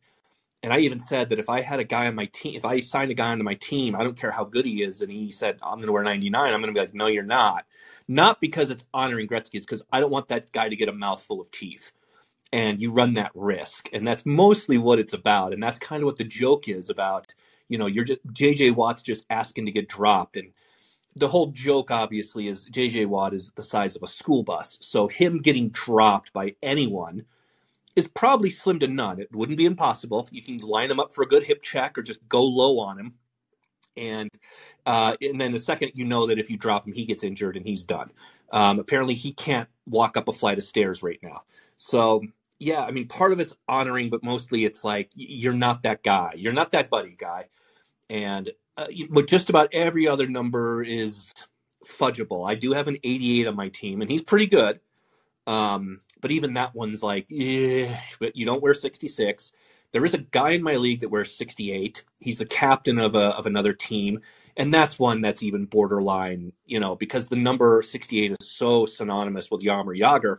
and I even said that if I had a guy on my team, if I signed a guy onto my team, I don't care how good he is, and he said I'm going to wear 99, I'm going to be like, no, you're not. Not because it's honoring Gretzky, it's because I don't want that guy to get a mouthful of teeth, and you run that risk, and that's mostly what it's about, and that's kind of what the joke is about. You know, you're just JJ Watt's just asking to get dropped, and the whole joke obviously is JJ Watt is the size of a school bus, so him getting dropped by anyone is probably slim to none. It wouldn't be impossible. You can line him up for a good hip check or just go low on him. And uh, and then the second you know that if you drop him, he gets injured and he's done. Um, apparently, he can't walk up a flight of stairs right now. So yeah, I mean, part of it's honoring, but mostly it's like you're not that guy. You're not that buddy guy. And uh, but just about every other number is fudgeable. I do have an 88 on my team, and he's pretty good. Um, but even that one's like, yeah, but you don't wear 66. There is a guy in my league that wears 68. He's the captain of a of another team, and that's one that's even borderline, you know, because the number 68 is so synonymous with Jaromir Jagr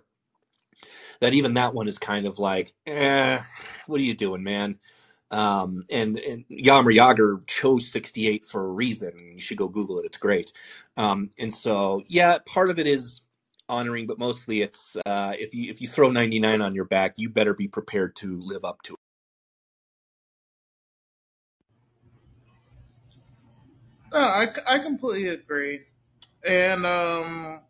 that even that one is kind of like, eh, what are you doing, man? Um, and, and Jaromir Jagr chose 68 for a reason. You should go Google it. It's great. Um, and so, yeah, part of it is honoring, but mostly it's uh, if you if you throw 99 on your back, you better be prepared to live up to it. No, I, I completely agree. And um,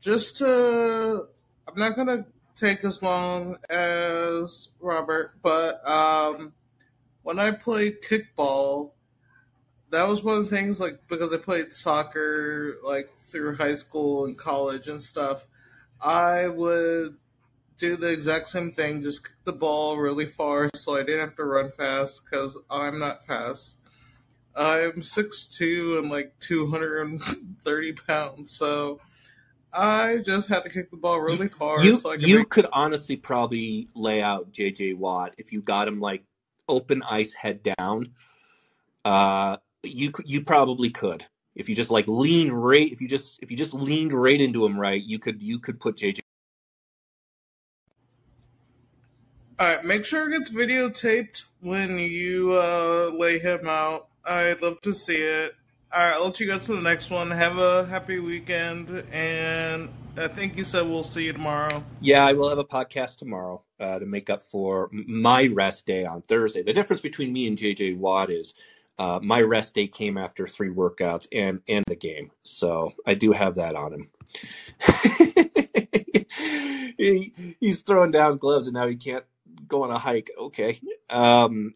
just to, I'm not to take as long as Robert, but um, when I played kickball, that was one of the things, like, because I played soccer, like, through high school and college and stuff, I would do the exact same thing, just kick the ball really far so I didn't have to run fast because I'm not fast. I'm 6'2 and like 230 pounds, so I just had to kick the ball really far. You so I you make... could honestly probably lay out JJ Watt if you got him like open ice head down. Uh, you you probably could if you just like lean right if you just if you just leaned right into him right you could you could put jj all right make sure it gets videotaped when you uh lay him out. I'd love to see it. All right i'll let you go to the next one. Have a happy weekend and i think you said we'll see you tomorrow. Yeah i will have a podcast tomorrow uh, to make up for my rest day on thursday. The difference between me and jj watt is uh, my rest day came after three workouts and and the game, so I do have that on him. he, he's throwing down gloves and now he can't go on a hike. Okay. Um,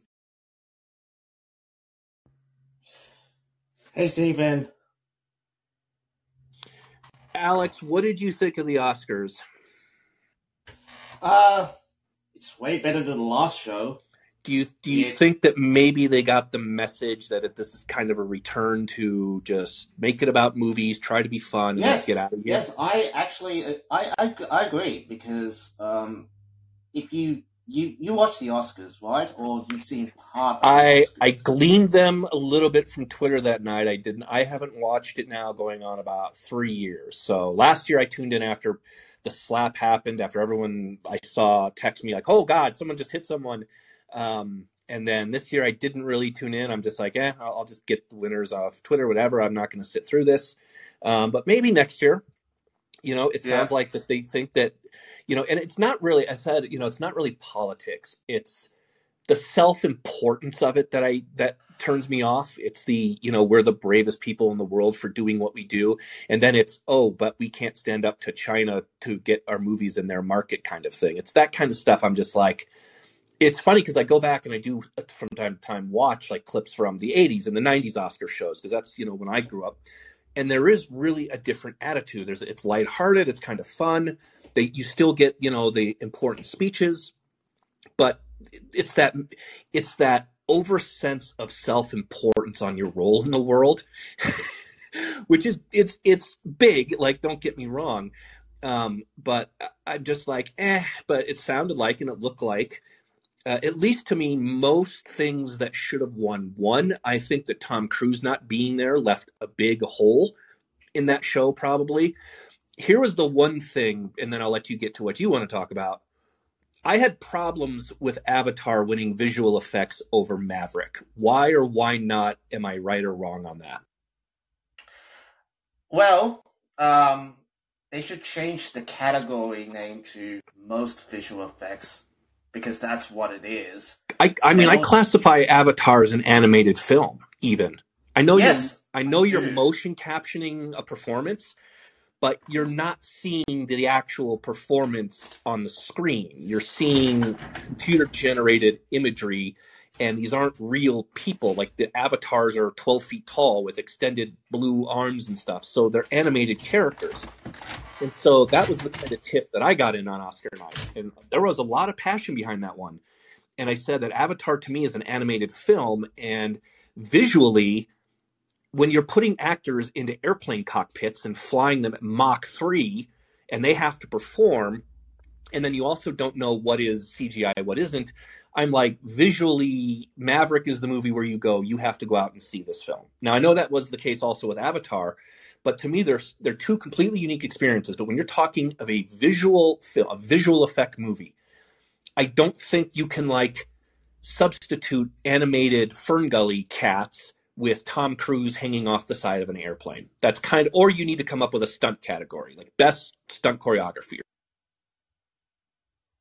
hey, Stephen. Alex, what did you think of the Oscars? Uh, it's way better than the last show. Do you do you think that maybe they got the message that if this is kind of a return to just make it about movies, try to be fun, yes, get out of here? Yes, I actually I I, I agree because um, if you you you watch the Oscars, right? Or you've seen part. I I gleaned them a little bit from Twitter that night. I didn't. I haven't watched it now, going on about three years. So last year I tuned in after the slap happened. After everyone I saw text me like, "Oh God, someone just hit someone." Um, and then this year I didn't really tune in. I'm just like, eh, I'll, I'll just get the winners off Twitter, whatever. I'm not going to sit through this. Um, but maybe next year. You know, it Yeah. sounds like that they think that, you know, and it's not really. I said, you know, it's not really politics. It's the self-importance of it that I that turns me off. It's the, you know, we're the bravest people in the world for doing what we do, and then it's oh, but we can't stand up to China to get our movies in their market kind of thing. It's that kind of stuff. I'm just like, it's funny because I go back and I do uh, from time to time watch like clips from the 80s and the 90s Oscar shows because that's you know when I grew up, and there is really a different attitude. There's it's lighthearted, it's kind of fun. They you still get you know the important speeches, but it's that it's that over sense of self importance on your role in the world, which is it's it's big. Like don't get me wrong, um, but I'm just like eh. But it sounded like and it looked like uh, at least to me, most things that should have won won. I think that Tom Cruise not being there left a big hole in that show, probably. Here was the one thing, and then I'll let you get to what you want to talk about. I had problems with Avatar winning visual effects over Maverick. Why or why not? Am I right or wrong on that? Well, um, they should change the category name to most visual effects because that's what it is. I, I mean, I classify Avatar as an animated film. Even I know you're yes, I know you're Dude. motion captioning a performance, but you're not seeing the actual performance on the screen. You're seeing computer generated imagery, and these aren't real people. Like the avatars are 12 feet tall with extended blue arms and stuff. So they're animated characters. And so that was the kind of tip that I got in on Oscar night. And there was a lot of passion behind that one. And I said that Avatar to me is an animated film, and visually, when you're putting actors into airplane cockpits and flying them at Mach 3 and they have to perform, and then you also don't know what is CGI, what isn't, I'm like, visually, Maverick is the movie where you go, you have to go out and see this film. Now, I know that was the case also with Avatar, but to me, there's, they're two completely unique experiences. But when you're talking of a visual film, a visual effect movie, I don't think you can like substitute animated Ferngully cats with Tom Cruise hanging off the side of an airplane. That's kind of, or you need to come up with a stunt category, like best stunt choreography.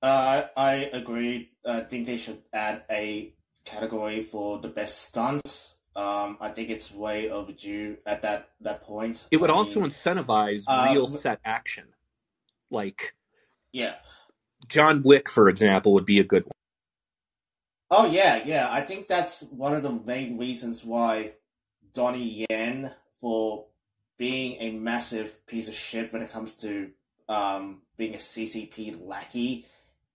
Uh, I agree. I think they should add a category for the best stunts. Um, I think it's way overdue at that that point. It would I also mean, incentivize uh, real set action. Like yeah. John Wick, for example, would be a good one. Oh yeah, yeah. I think that's one of the main reasons why Donnie Yen, for being a massive piece of shit when it comes to um, being a CCP lackey,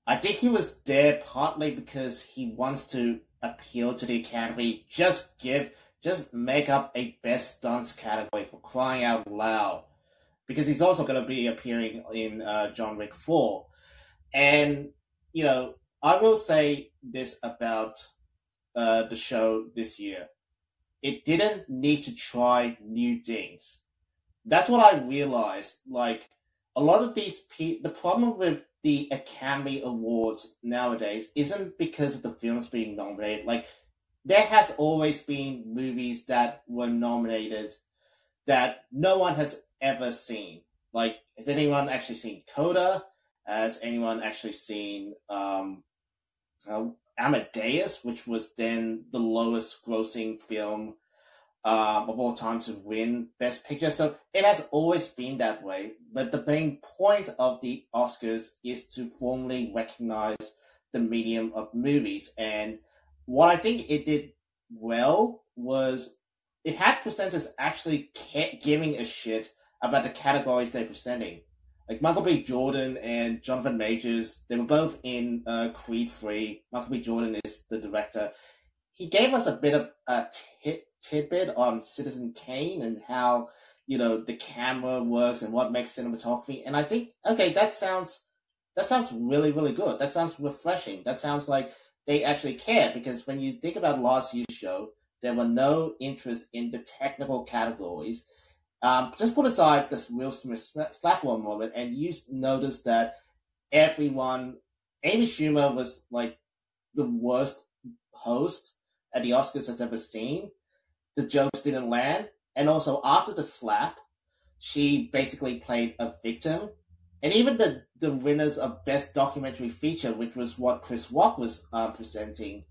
I think he was there partly because he wants to appeal to the Academy. Just give, just make up a best stunts category for crying out loud, because he's also going to be appearing in uh, John Wick Four, and you know I will say this about uh, the show this year. It didn't need to try new things. That's what I realized. Like, a lot of these pe- the problem with the Academy Awards nowadays isn't because of the films being nominated. Like, there has always been movies that were nominated that no one has ever seen. Like, has anyone actually seen Coda? Has anyone actually seen um, uh, Amadeus, which was then the lowest grossing film um, of all time to win Best Picture. So it has always been that way. But the main point of the Oscars is to formally recognize the medium of movies. And what I think it did well was it had presenters actually giving a shit about the categories they're presenting. Like Michael B. Jordan and Jonathan Majors, they were both in uh, Creed 3. Michael B. Jordan is the director. He gave us a bit of a tit- tidbit on Citizen Kane and how, you know, the camera works and what makes cinematography. And I think, okay, that sounds, that sounds really, really good. That sounds refreshing. That sounds like they actually care because when you think about last year's show, there were no interest in the technical categories. Um, just put aside this Will Smith slap one moment, and you notice that everyone, Amy Schumer was like the worst host at the Oscars has ever seen. The jokes didn't land, and also after the slap, she basically played a victim. And even the, the winners of Best Documentary Feature, which was what Chris Rock was uh, presenting,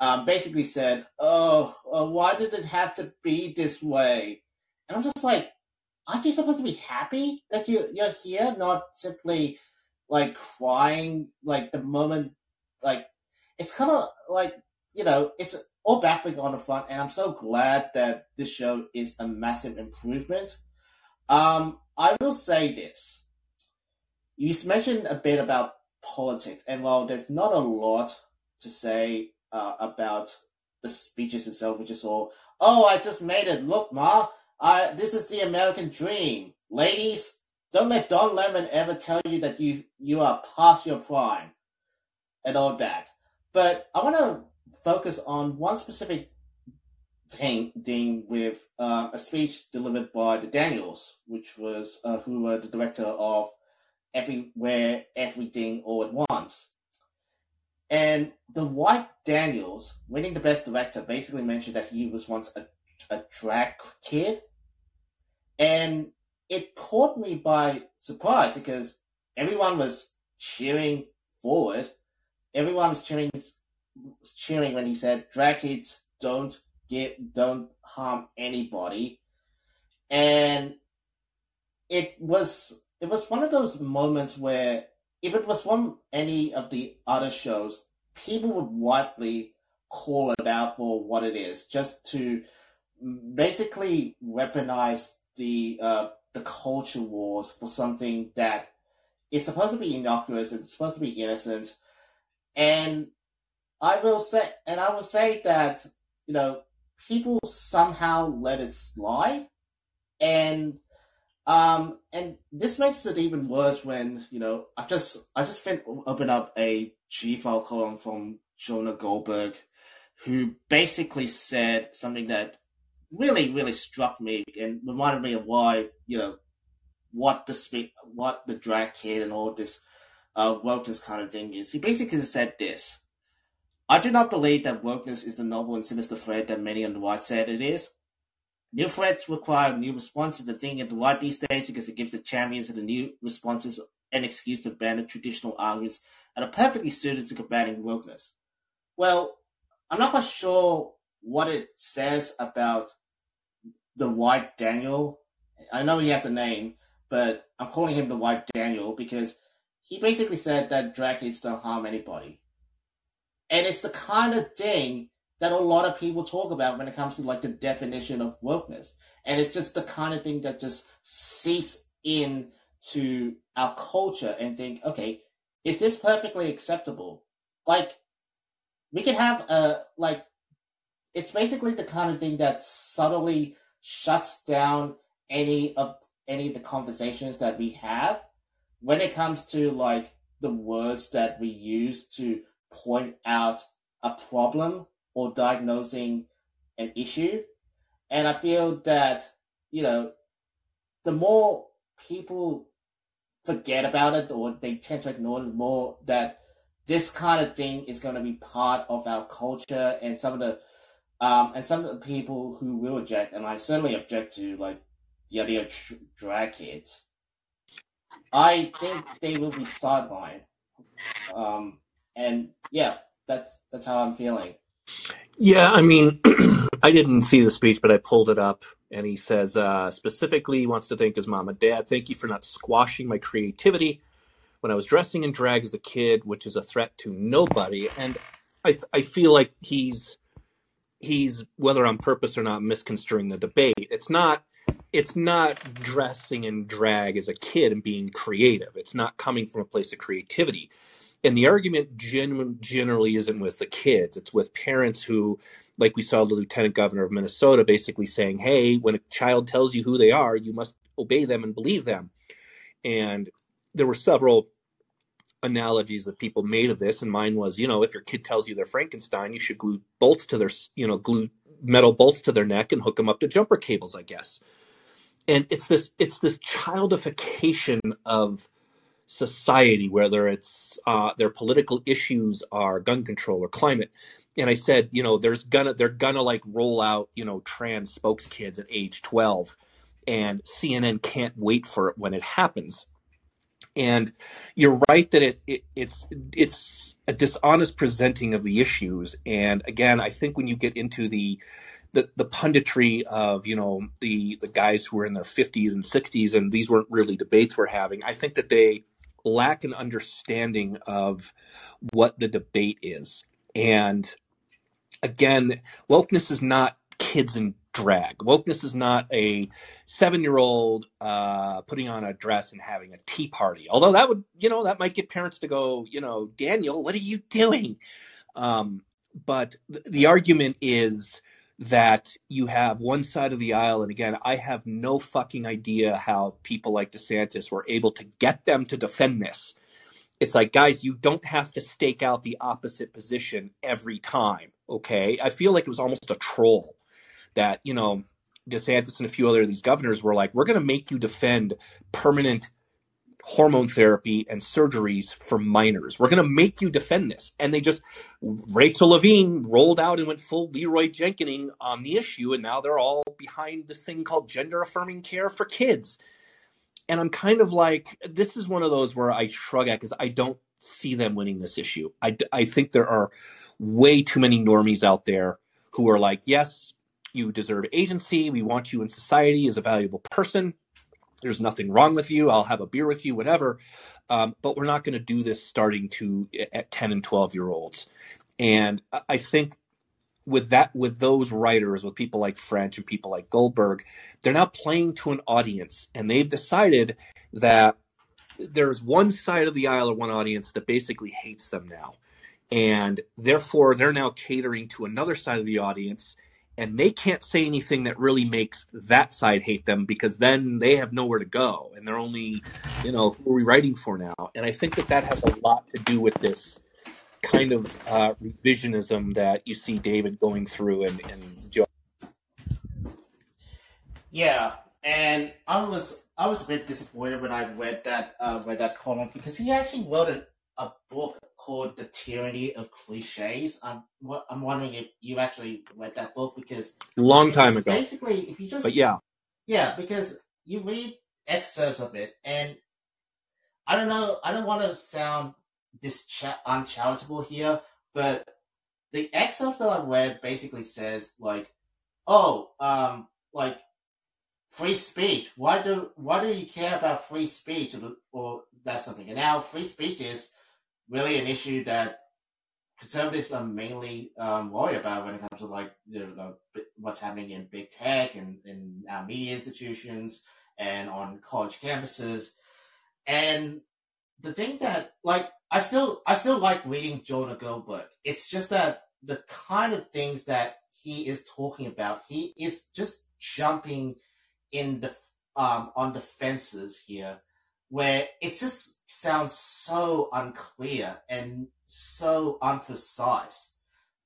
um, basically said, oh, uh, why did it have to be this way? And I'm just like, aren't you supposed to be happy that you, you're here, not simply like crying like the moment, like, it's kind of like, you know, it's all baffling on the front, and I'm so glad that this show is a massive improvement. Um, I will say this. You mentioned a bit about politics, and while there's not a lot to say uh, about the speeches itself, which is all, oh, I just made it. Look, Ma, I, this is the American dream. Ladies, don't let Don Lemon ever tell you that you, you are past your prime and all that. But I want to focus on one specific thing, thing with uh, a speech delivered by the Daniels, which was uh, who were the director of Everywhere, Everything, All at Once. And the White Daniels, winning the Best Director, basically mentioned that he was once a, a drag kid. And it caught me by surprise because everyone was cheering forward. Everyone was cheering cheering when he said drag kids don't get don't harm anybody. And it was it was one of those moments where if it was from any of the other shows people would widely call it out for what it is just to basically weaponize the uh, the culture wars for something that is supposed to be innocuous it's supposed to be innocent and I will say, and I will say that you know people somehow let it slide, and um, and this makes it even worse when you know I've just I just opened up a G file column from Jonah Goldberg, who basically said something that really really struck me and reminded me of why you know what the what the drag kid and all this uh wokeness kind of thing is. He basically said this. I do not believe that wokeness is the novel and sinister threat that many on the right said it is. New threats require new responses. The thing at the right these days because it gives the champions of the new responses an excuse to abandon traditional arguments and are perfectly suited to combating wokeness. Well, I'm not quite sure what it says about the White Daniel. I know he has a name, but I'm calling him the White Daniel because he basically said that drag kids don't harm anybody. And it's the kind of thing that a lot of people talk about when it comes to like the definition of wokeness. And it's just the kind of thing that just seeps in to our culture and think, okay, is this perfectly acceptable? Like, we can have a, like, it's basically the kind of thing that subtly shuts down any of any of the conversations that we have when it comes to like the words that we use to point out a problem or diagnosing an issue. And I feel that, you know, the more people forget about it or they tend to ignore it more, that this kind of thing is going to be part of our culture and some of the um, and some of the people who will object, and I certainly object to like the idea of drag kids. I think they will be sidelined. Um, and yeah, that's that's how I'm feeling. Yeah, I mean, I didn't see the speech, but I pulled it up, and he says uh, specifically he wants to thank his mom and dad. Thank you for not squashing my creativity when I was dressing in drag as a kid, which is a threat to nobody. And I I feel like he's he's whether on purpose or not misconstruing the debate. It's not it's not dressing in drag as a kid and being creative. It's not coming from a place of creativity and the argument gen- generally isn't with the kids. It's with parents who like we saw the lieutenant governor of minnesota basically saying hey when a child tells you who they are you must obey them and believe them. And there were several analogies that people made of this and mine was you know if your kid tells you they're frankenstein you should glue bolts to their you know glue metal bolts to their neck and hook them up to jumper cables i guess. And it's this it's this childification of society, whether it's uh, their political issues are gun control or climate. And I said, you know, there's gonna they're gonna like roll out, you know, trans spokes kids at age 12. and CNN can't wait for it when it happens. And you're right that it, it it's it's a dishonest presenting of the issues. And again, I think when you get into the the, the punditry of you know the the guys who were in their 50s and 60s and these weren't really debates we're having i think that they lack an understanding of what the debate is. And again wokeness is not kids in drag. Wokeness is not a seven year old uh, putting on a dress and having a tea party. Although that would you know that might get parents to go you know daniel what are you doing? Um, but th- the argument is that you have one side of the aisle, and again, I have no fucking idea how people like DeSantis were able to get them to defend this. It's like, guys, you don't have to stake out the opposite position every time, okay? I feel like it was almost a troll that, you know, DeSantis and a few other of these governors were like, we're going to make you defend permanent hormone therapy and surgeries for minors. We're going to make you defend this. And they just, Rachel Levine rolled out and went full Leroy Jenkining on the issue. And now they're all behind this thing called gender affirming care for kids. And I'm kind of like, this is one of those where I shrug at because I don't see them winning this issue. I, I think there are way too many normies out there who are like, yes, you deserve agency. We want you in society as a valuable person there's nothing wrong with you. I'll have a beer with you, whatever. Um, but we're not going to do this starting to at 10 and 12 year olds. And I think with that, with those writers, with people like French and people like Goldberg, they're now playing to an audience, and they've decided that there's one side of the aisle or one audience that basically hates them now. And therefore, they're now catering to another side of the audience and they can't say anything that really makes that side hate them because then they have nowhere to go and they're only you know who are we writing for now? And i think that that has a lot to do with this kind of uh, revisionism that you see david going through and, and yeah and i was i was a bit disappointed when i read that uh, read that column because he actually wrote a book called The Tyranny of Cliches. I'm I'm wondering if you actually read that book because long time ago. Basically, if you just but yeah, yeah, because you read excerpts of it, and I don't know, I don't want to sound dis uncharitable here, but the excerpt that I read basically says like, oh, um, like free speech. Why do why do you care about free speech or, or that's something? And now free speech is really an issue that conservatives are mainly um, worried about when it comes to like you know, what's happening in big tech and in our media institutions and on college campuses. And the thing that like I still I still like reading Jonah Goldberg. It's just that the kind of things that he is talking about, he is just jumping in the um on the fences here where it's just sounds so unclear and so unprecise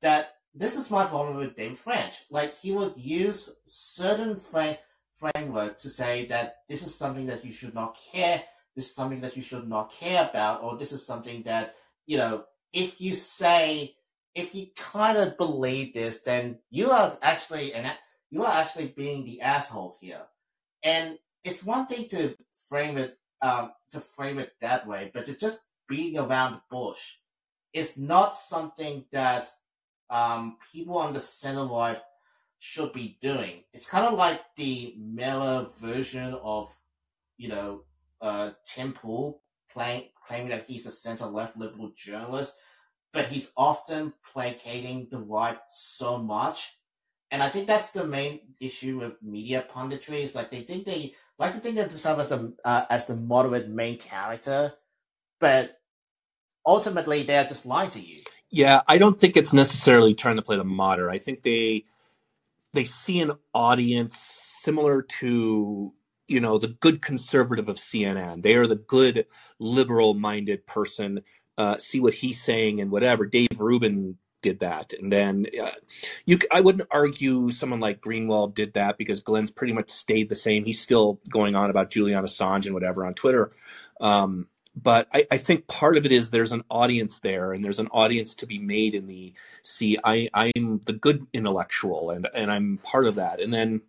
that this is my problem with David French. Like he would use certain frame framework to say that this is something that you should not care, this is something that you should not care about, or this is something that you know if you say if you kind of believe this, then you are actually and you are actually being the asshole here. And it's one thing to frame it um, to frame it that way, but just being around bush is not something that um, people on the center right should be doing. It's kind of like the Miller version of, you know, uh, Tim Pool playing, claiming that he's a center left liberal journalist, but he's often placating the right so much. And I think that's the main issue with media punditry is like they think they like to think of themselves as the uh, as the moderate main character, but ultimately they're just lying to you. Yeah, I don't think it's necessarily trying to play the moderate. I think they they see an audience similar to you know the good conservative of CNN. They are the good liberal minded person. Uh, see what he's saying and whatever. Dave Rubin did that. And then uh, you, I wouldn't argue someone like Greenwald did that because Glenn's pretty much stayed the same. He's still going on about Julian Assange and whatever on Twitter. Um, but I, I, think part of it is there's an audience there and there's an audience to be made in the see I, i'm the good intellectual and, and i'm part of that and then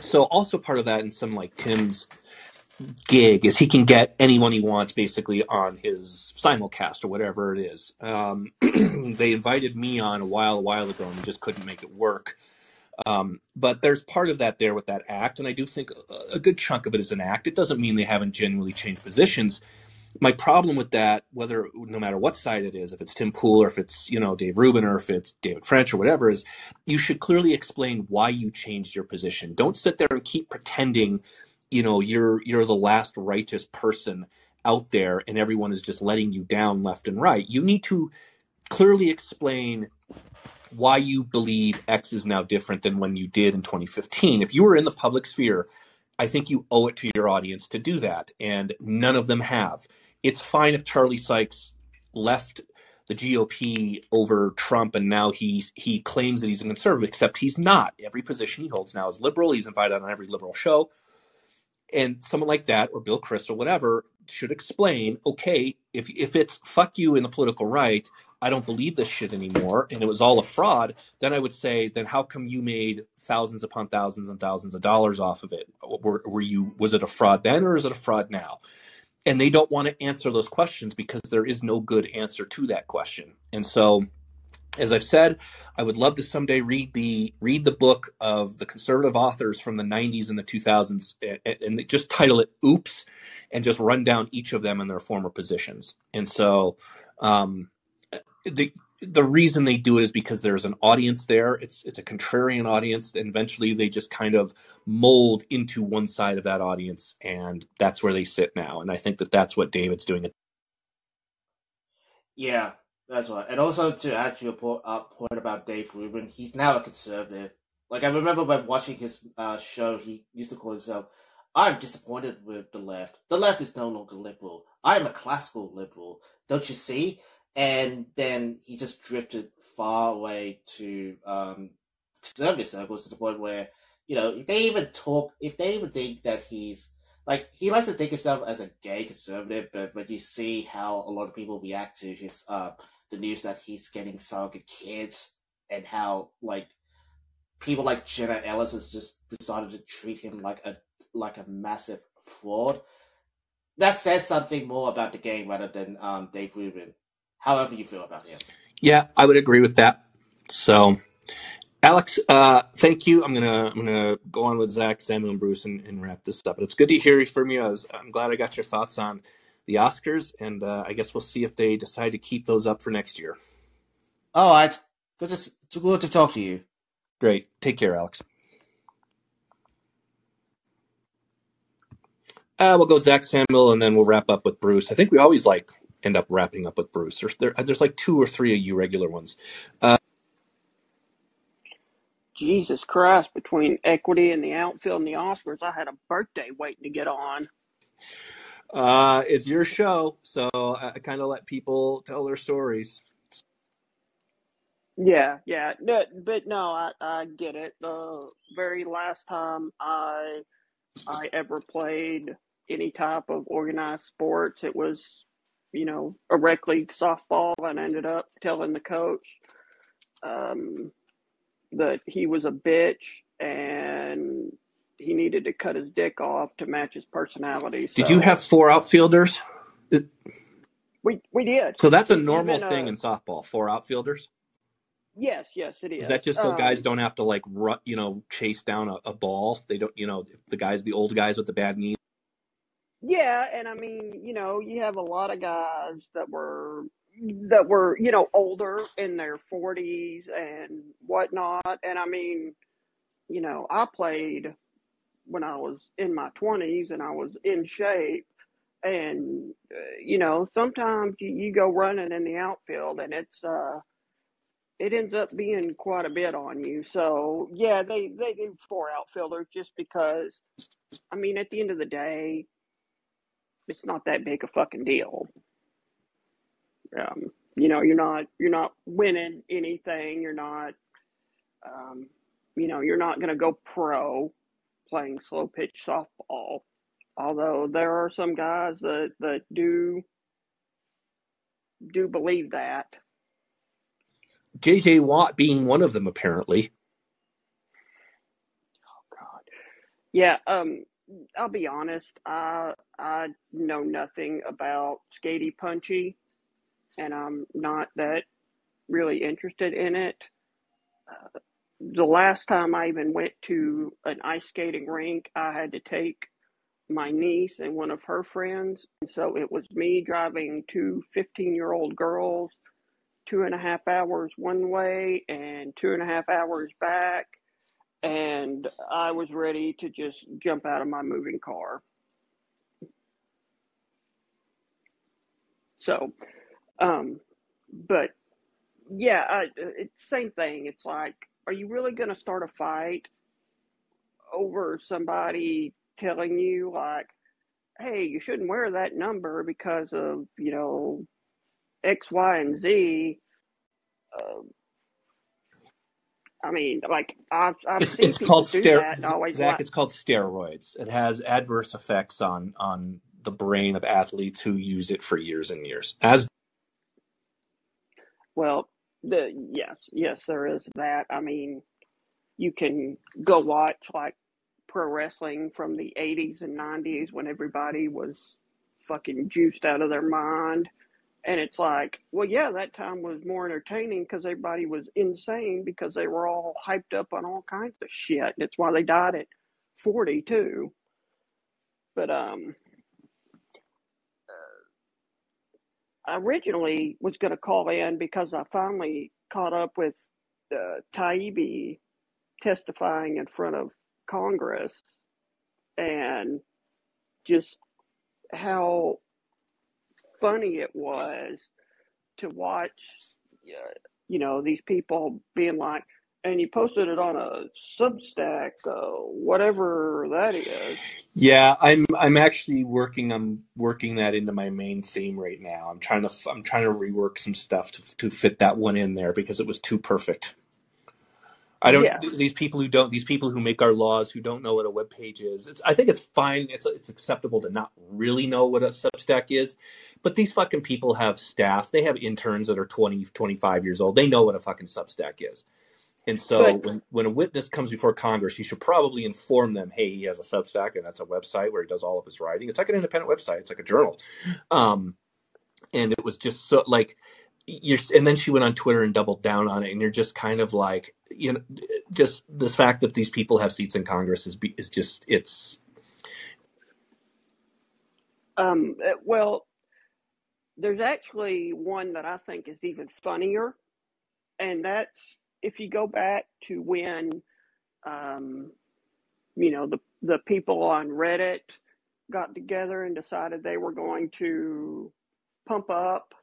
So also part of that in some like Tim's gig is he can get anyone he wants basically on his simulcast or whatever it is. Um, they invited me on a while, a while ago, and just couldn't make it work. Um, but there's part of that there with that act, and I do think a, a good chunk of it is an act. It doesn't mean they haven't genuinely changed positions. My problem with that, whether no matter what side it is, if it's Tim Pool or if it's you know Dave Rubin or if it's David French or whatever, is you should clearly explain why you changed your position. Don't sit there and keep pretending, you know, you're you're the last righteous person out there and everyone is just letting you down left and right. You need to clearly explain why you believe X is now different than when you did in 2015. If you were in the public sphere, I think you owe it to your audience to do that, and none of them have. It's fine if Charlie Sykes left the GOP over Trump and now he's he claims that he's a conservative, except he's not. Every position he holds now is liberal. He's invited on every liberal show. And someone like that, or Bill Kristol, whatever, should explain, okay, if if it's fuck you in the political right, I don't believe this shit anymore, and it was all a fraud, then I would say, then how come you made thousands upon thousands and thousands of dollars off of it? Were, were you was it a fraud then, or is it a fraud now? And they don't want to answer those questions because there is no good answer to that question. And so, as I've said, I would love to someday read the read the book of the conservative authors from the 90s and the 2000s, and, and just title it "Oops," and just run down each of them in their former positions. And so. Um, the the reason they do it is because there's an audience there. It's it's a contrarian audience, and eventually they just kind of mold into one side of that audience, and that's where they sit now. And I think that that's what David's doing. Yeah, that's right. And also to add to your point, uh, point about Dave Rubin, he's now a conservative. Like I remember when watching his uh, show, he used to call himself, "I'm disappointed with the left. The left is no longer liberal. I am a classical liberal. Don't you see?" and then he just drifted far away to um, conservative circles to the point where you know if they even talk, if they even think that he's like he likes to think himself as a gay conservative, but when you see how a lot of people react to his uh, the news that he's getting surrogate kids and how like people like Jenna Ellis has just decided to treat him like a like a massive fraud. That says something more about the game rather than um, Dave Rubin however you feel about him. Yeah, I would agree with that. So, Alex, uh, thank you. I'm gonna I'm gonna go on with Zach, Samuel, and Bruce and, and wrap this up. But it's good to hear from you. I I'm glad I got your thoughts on the Oscars, and uh, I guess we'll see if they decide to keep those up for next year. All right, good to, it's good to talk to you. Great. Take care, Alex. Uh, we'll go Zach Samuel, and then we'll wrap up with Bruce. I think we always like end up wrapping up with Bruce. There's, there, there's like two or three of you regular ones. Uh, Jesus Christ, between equity and the outfield and the Oscars, I had a birthday waiting to get on. Uh, it's your show, so I, I kind of let people tell their stories. Yeah, yeah, no, but no, I, I get it. The very last time I I ever played any type of organized sports, it was you know, a rec league softball and ended up telling the coach um, that he was a bitch and he needed to cut his dick off to match his personality. Did you have four outfielders? We we did. So that's a normal Even, uh, thing in softball. Four outfielders. Yes, yes, it is. Is that just so um, guys don't have to like run, you know, chase down a, a ball? They don't, you know, the guys, the old guys with the bad knees. Yeah, and I mean, you know, you have a lot of guys that were that were, you know, older in their forties and whatnot. And I mean, you know, I played when I was in my twenties and I was in shape. And uh, you know, sometimes you, you go running in the outfield and it's uh it ends up being quite a bit on you. So yeah, they they do four outfielders just because. I mean, at the end of the day, it's not that big a fucking deal. Um, you know, you're not you're not winning anything. You're not, um, you know, you're not to go pro playing slow pitch softball. Although there are some guys that that do do believe that. JJ Watt being one of them, apparently. Oh God. Yeah, um, I'll be honest. I I know nothing about Skatey Punchy, and I'm not that really interested in it. Uh, the last time I even went to an ice skating rink, I had to take my niece and one of her friends. And so it was me driving two 15 year old girls two and a half hours one way and two and a half hours back. And I was ready to just jump out of my moving car. So, um, but yeah, I, it's same thing. It's like, are you really going to start a fight over somebody telling you like, hey, you shouldn't wear that number because of you know X, Y, and Z? Uh, I mean, like I've I've It's seen it's people called do that, always Zach. like, It's called steroids. It has adverse effects on on the brain of athletes who use it for years and years. As well, the yes, yes, there is that. I mean, you can go watch like pro wrestling from the 80s and 90s when everybody was fucking juiced out of their mind. And it's like, well, yeah, that time was more entertaining because everybody was insane because they were all hyped up on all kinds of shit. It's why they died at 42. But um, I originally was going to call in because I finally caught up with uh, Taibbi testifying in front of Congress and just how funny it was to watch, uh, you know, these people being like, and you posted it on a Substack, uh, whatever that is. yeah, I'm I'm actually working on working that into my main theme right now. I'm trying to I'm trying to rework some stuff to to fit that one in there because it was too perfect. I don't. Yes. th- These people who don't. These people who make our laws who don't know what a web page is. It's. I think it's fine. It's. It's acceptable to not really know what a Substack is, but these fucking people have staff. They have interns that are 20, 25 years old. They know what a fucking Substack is. And so But when when a witness comes before Congress, you should probably inform them, hey, he has a Substack, and that's a website where he does all of his writing. It's like an independent website. It's like a journal. Um, and it was just so like you're and then she went on twitter and doubled down on it and you're just kind of like you know just the fact that these people have seats in congress is be- is just it's um, uh, well, there's actually one that I think is even funnier, and that's if you go back to when, um, you know, the the people on Reddit got together and decided they were going to pump up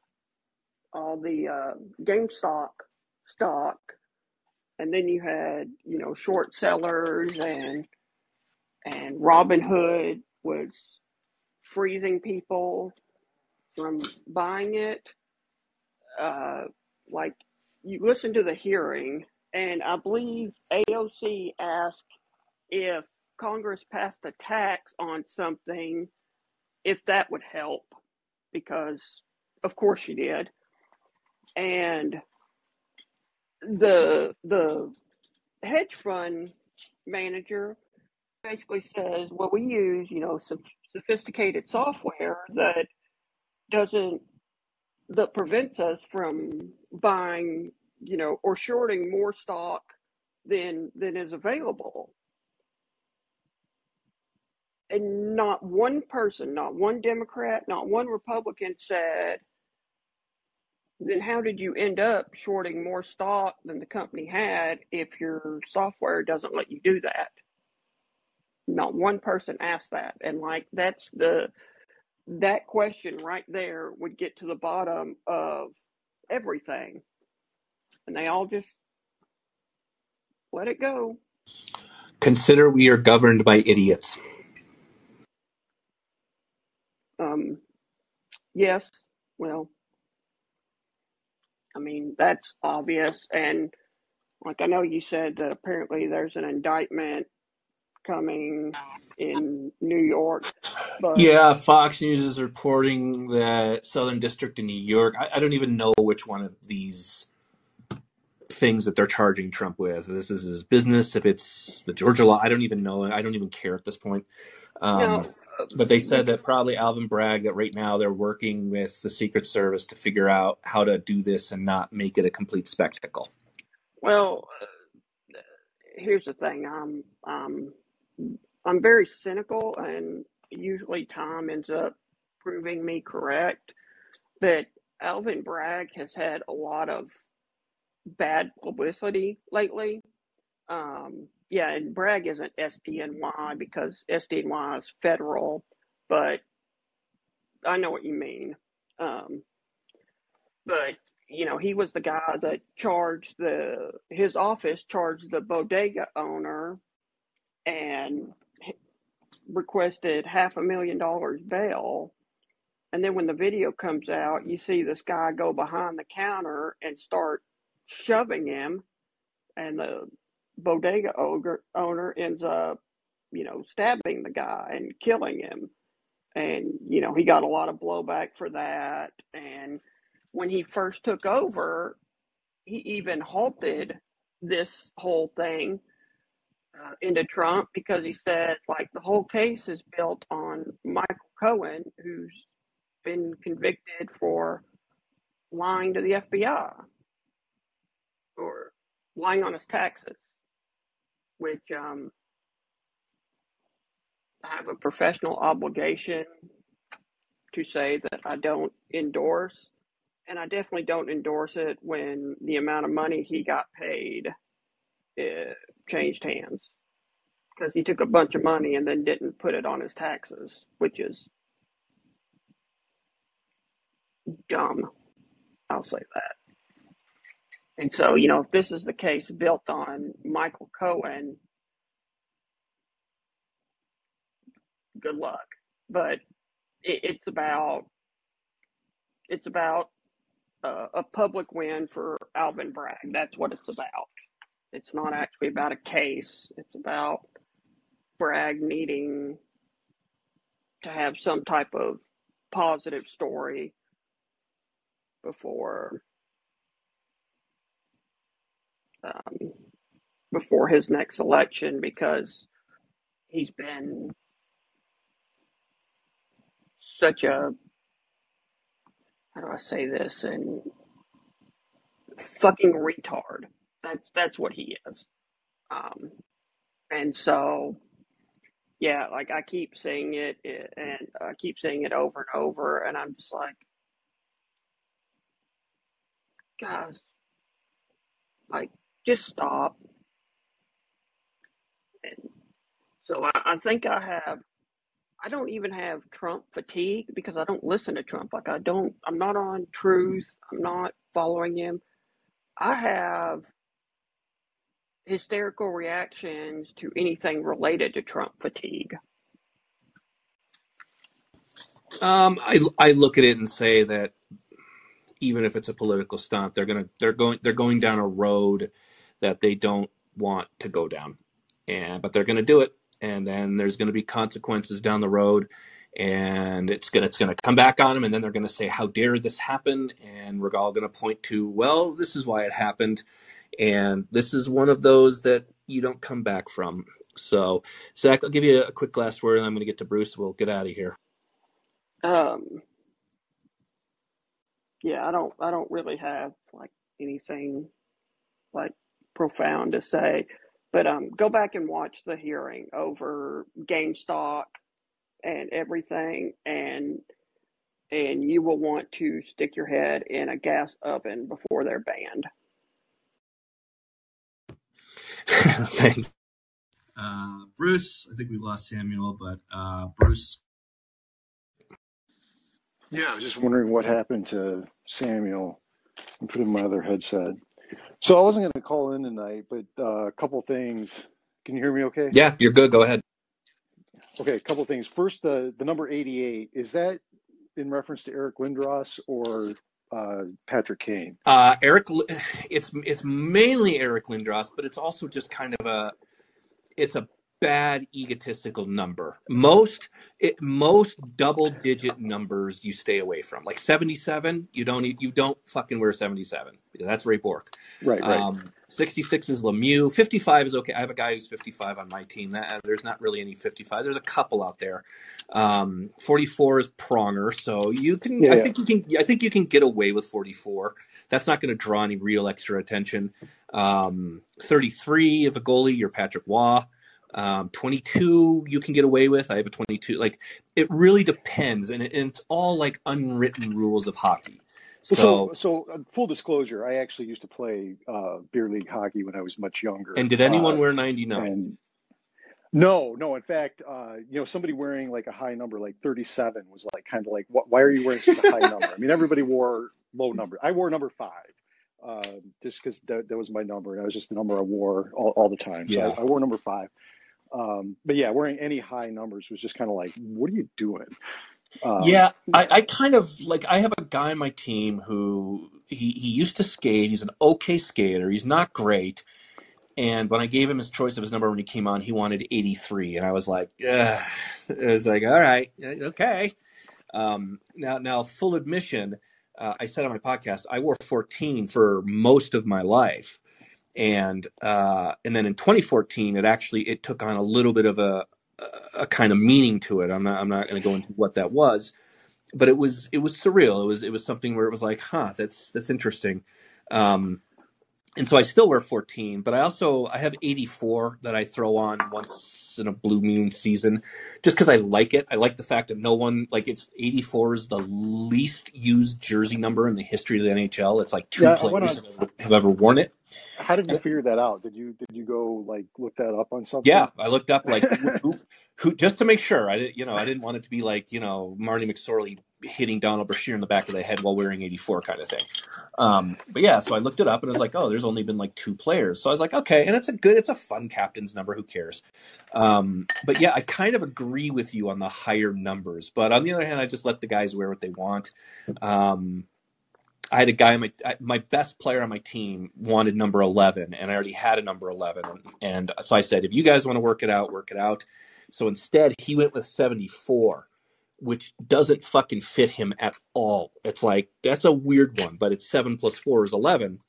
all the uh, GameStop stock, and then you had you know short sellers and and Robinhood was freezing people from buying it. Uh, like you listen to the hearing, and I believe AOC asked if Congress passed a tax on something, if that would help, because of course she did. And the the hedge fund manager basically says, well, we use, you know, some sophisticated software that doesn't, that prevents us from buying, you know, or shorting more stock than, than is available. And not one person, not one Democrat, not one Republican said, then how did you end up shorting more stock than the company had if your software doesn't let you do that? Not one person asked that. And like that's the that question right there would get to the bottom of everything. And they all just let it go. consider we are governed by idiots Um yes, well, I mean that's obvious and like I know you said that apparently there's an indictment coming in New York, but yeah fox news is reporting that southern district in new york i, I don't even know which one of these things that they're charging Trump with. This is his business. If it's the Georgia law, I don't even know. I don't even care at this point. Um, uh, but they said that probably Alvin Bragg that right now they're working with the Secret Service to figure out how to do this and not make it a complete spectacle. well, here's the thing. I'm um I'm very cynical, and usually time ends up proving me correct. That Alvin Bragg has had a lot of bad publicity lately. Um, yeah, and Bragg isn't SDNY because SDNY is federal, but I know what you mean. Um, but you know, he was the guy that charged the his office charged the bodega owner and requested half a million dollars bail. And then when the video comes out, you see this guy go behind the counter and start shoving him, and the bodega owner ends up, you know, stabbing the guy and killing him. And, you know, he got a lot of blowback for that. And when he first took over, he even halted this whole thing uh, into Trump because he said, like, the whole case is built on Michael Cohen, who's been convicted for lying to the FBI or lying on his taxes, which um, I have a professional obligation to say that I don't endorse. And I definitely don't endorse it when the amount of money he got paid uh, changed hands because he took a bunch of money and then didn't put it on his taxes, which is dumb. I'll say that. And so, you know, if this is the case built on Michael Cohen, good luck. But it, it's about it's about uh, a public win for Alvin Bragg. That's what it's about. It's not actually about a case. It's about Bragg needing to have some type of positive story before um, before his next election because he's been such a how do I say this and fucking retard. That's that's what he is. Um, and so yeah, like I keep saying it, and I keep saying it over and over, and I'm just like, guys, like just stop. And so I, I think I have. I don't even have Trump fatigue because I don't listen to Trump. Like I don't. I'm not on Truth. I'm not following him. I have hysterical reactions to anything related to Trump fatigue. Um, I I look at it and say that even if it's a political stunt, they're gonna they're going they're going down a road that they don't want to go down, and but they're gonna do it, and then there's gonna be consequences down the road, and it's gonna it's gonna come back on them, and then they're gonna say, "How dare this happen?" And we're all gonna point to, "Well, this is why it happened," and this is one of those that you don't come back from. So, Zach, I'll give you a quick last word, and I'm gonna get to Bruce. We'll get out of here. Um, yeah, I don't. I don't really have like anything like profound to say, but um, go back and watch the hearing over GameStop and everything, and and you will want to stick your head in a gas oven before they're banned. Thanks. Uh, Bruce, I think we lost Samuel, but uh, Bruce, Yeah, I was just wondering what happened to Samuel. I'm putting my other headset. So I wasn't going to call in tonight, but uh, a couple things. Can you hear me okay? Yeah, you're good. Go ahead. Okay, a couple things. First, the the number 88, is that in reference to Eric Lindros or uh, Patrick Kane? Uh, Eric, it's it's mainly Eric Lindros, but it's also just kind of a it's a bad egotistical number. Most it, most double digit numbers you stay away from. Like 77, you don't e- you don't fucking wear 77. because That's Ray Bourque. Right, right. Um, 66 is Lemieux. 55 is okay. I have a guy who's 55 on my team. That uh, there's not really any 55. There's a couple out there. Um, 44 is Pronger. So you can. Yeah, I yeah. think you can. I think you can get away with 44. That's not going to draw any real extra attention. Um, 33 of a goalie, you're Patrick Roy. Um, 22 you can get away with. I have a 22. Like it really depends, and, it, and it's all like unwritten rules of hockey. So, so, so uh, full disclosure, I actually used to play uh, beer league hockey when I was much younger. and did anyone Uh, wear 99? no, no, in fact, uh, you know, somebody wearing like a high number, like 37, was like kind of like, what, why are you wearing such a high number? I mean, everybody wore low number. I wore number five, uh, just because that, that was my number. And I was just the number I wore all, all the time. So Yeah. I, I wore number five. Um, but yeah, wearing any high numbers was just kind of like, what are you doing? Um, Yeah, I, I kind of like I have a guy on my team who he, he used to skate. He's an okay skater. He's not great. And when I gave him his choice of his number when he came on, he wanted 83. And I was like, Ugh. it was like, all right, okay. Um, now, now, full admission, uh, I said on my podcast, I wore 14 for most of my life. And uh, and then in 2014, it actually it took on a little bit of a a kind of meaning to it. I'm not I'm not going to go into what that was, but it was it was surreal. It was it was something where it was like, huh, that's that's interesting. Um, and so I still wear 14, but I also I have 84 that I throw on once in a blue moon season, just because I like it. I like the fact that no one like it's 84 is the least used jersey number in the history of the NHL. It's like two Yeah, I went players on. Have ever, ever worn it. How did you figure that out? Did you did you go like look that up on something? Yeah, I looked up like who, who, who just to make sure. I didn't, you know, I didn't want it to be like you know Marty McSorley hitting Donald Brashear in the back of the head while wearing 84 kind of thing. Um, but yeah, so I looked it up and I was like, oh, there's only been like two players. So I was like, okay, and it's a good, it's a fun captain's number. Who cares? Um, but yeah, I kind of agree with you on the higher numbers. But on the other hand, I just let the guys wear what they want. Um, I had a guy my my best player on my team wanted number eleven, and I already had a number eleven, and, and so I said, if you guys want to work it out, work it out. So instead, he went with seventy four, which doesn't fucking fit him at all. It's like that's a weird one, but it's seven plus four is eleven.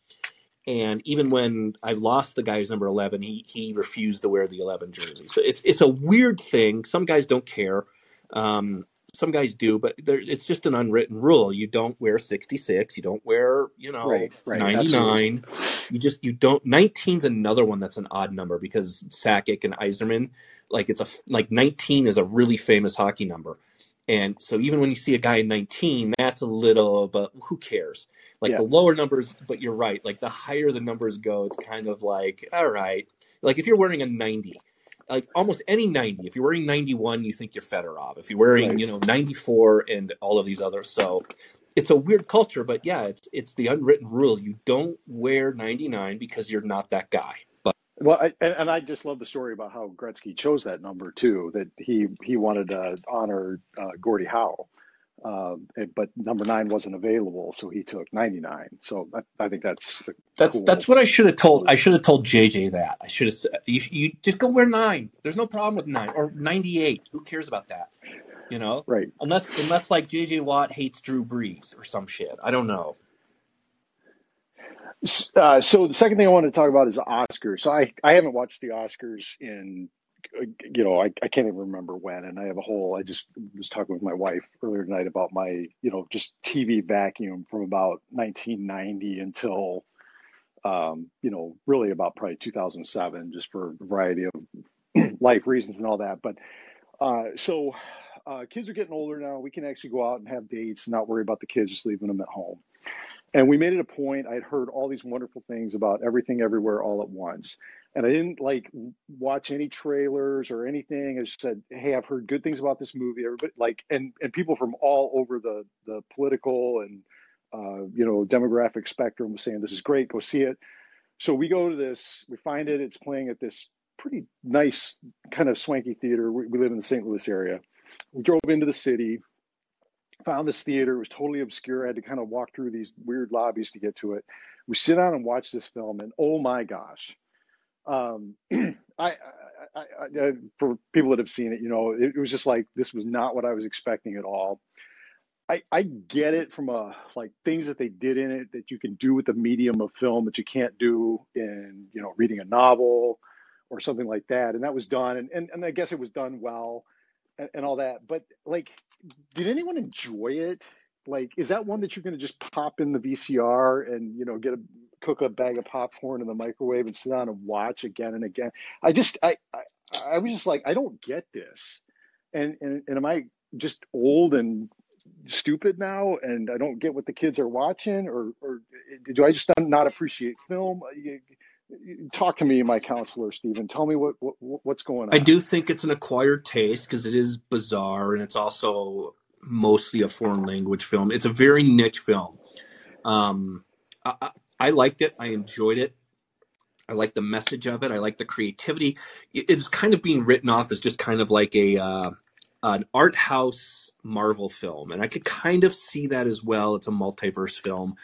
And even when I lost the guy who's number eleven, he he refused to wear the eleven jersey. So it's it's a weird thing. Some guys don't care. Um, some guys do, but there, it's just an unwritten rule. You don't wear 66. You don't wear, you know, Right, right, 99. You just, you don't, 19's another one that's an odd number because Sakic and Yzerman, like it's a, like 19 is a really famous hockey number. And so even when you see a guy in 19, that's a little, but who cares? Like Yeah. the lower numbers, but you're right. Like the higher the numbers go, it's kind of like, all right. Like if you're wearing a 90, like almost any 90, if you're wearing 91, you think you're Fedorov. If you're wearing, Right. you know, 94 and all of these others. So it's a weird culture, but yeah, it's it's the unwritten rule. You don't wear 99 because you're not that guy. But Well, I, and, and I just love the story about how Gretzky chose that number too. That he he wanted to honor uh, Gordie Howe, and- but number nine wasn't available, so he took ninety nine. So I, I think that's that's cool. that's what I should have told. I should have told JJ that. I should have said, you, you just go wear nine. There's no problem with nine or 98. Who cares about that? You know, Right. unless unless like JJ Watt hates Drew Brees or some shit. I don't know. Uh, so the second thing I want to talk about is Oscars. So I, I haven't watched the Oscars in, uh, you know, I, I can't even remember when. And I have a whole, I just was talking with my wife earlier tonight about my, you know, just TV vacuum from about 1990 until, um, you know, really about probably 2007, just for a variety of life reasons and all that. But uh, so uh, kids are getting older now. We can actually go out and have dates and not worry about the kids, just leaving them at home. And we made it a point. I'd heard all these wonderful things about everything, everywhere, all at once. And I didn't like watch any trailers or anything. I just said, "Hey, I've heard good things about this movie." Everybody like, and and people from all over the the political and uh, you know demographic spectrum was saying, "This is great. Go see it." So we go to this. We find it. It's playing at this pretty nice kind of swanky theater. We, we live in the St. Louis area. We drove into the city found this theater. It was totally obscure. I had to kind of walk through these weird lobbies to get to it. We sit down and watch this film, and oh my gosh, um, I, I, I, I, for people that have seen it, you know, it, it was just like this was not what I was expecting at all. I, I get it from a like things that they did in it that you can do with the medium of film that you can't do in you know reading a novel or something like that. And that was done and, and, and I guess it was done well and, and all that. But like did anyone enjoy it like is that one that you're going to just pop in the VCR and you know get a cook a bag of popcorn in the microwave and sit down and watch again and again I just I I, I was just like I don't get this and, and and am I just old and stupid now and I don't get what the kids are watching or, or do I just not appreciate film? Talk to me, my counselor, Stephen. Tell me what, what what's going on. I do think it's an acquired taste because it is bizarre and it's also mostly a foreign language film. It's a very niche film. Um, I, I liked it. I enjoyed it. I like the message of it. I like the creativity. It, kind of being written off as just kind of like a uh, an art house Marvel film, and I could kind of see that as well. It's a multiverse film,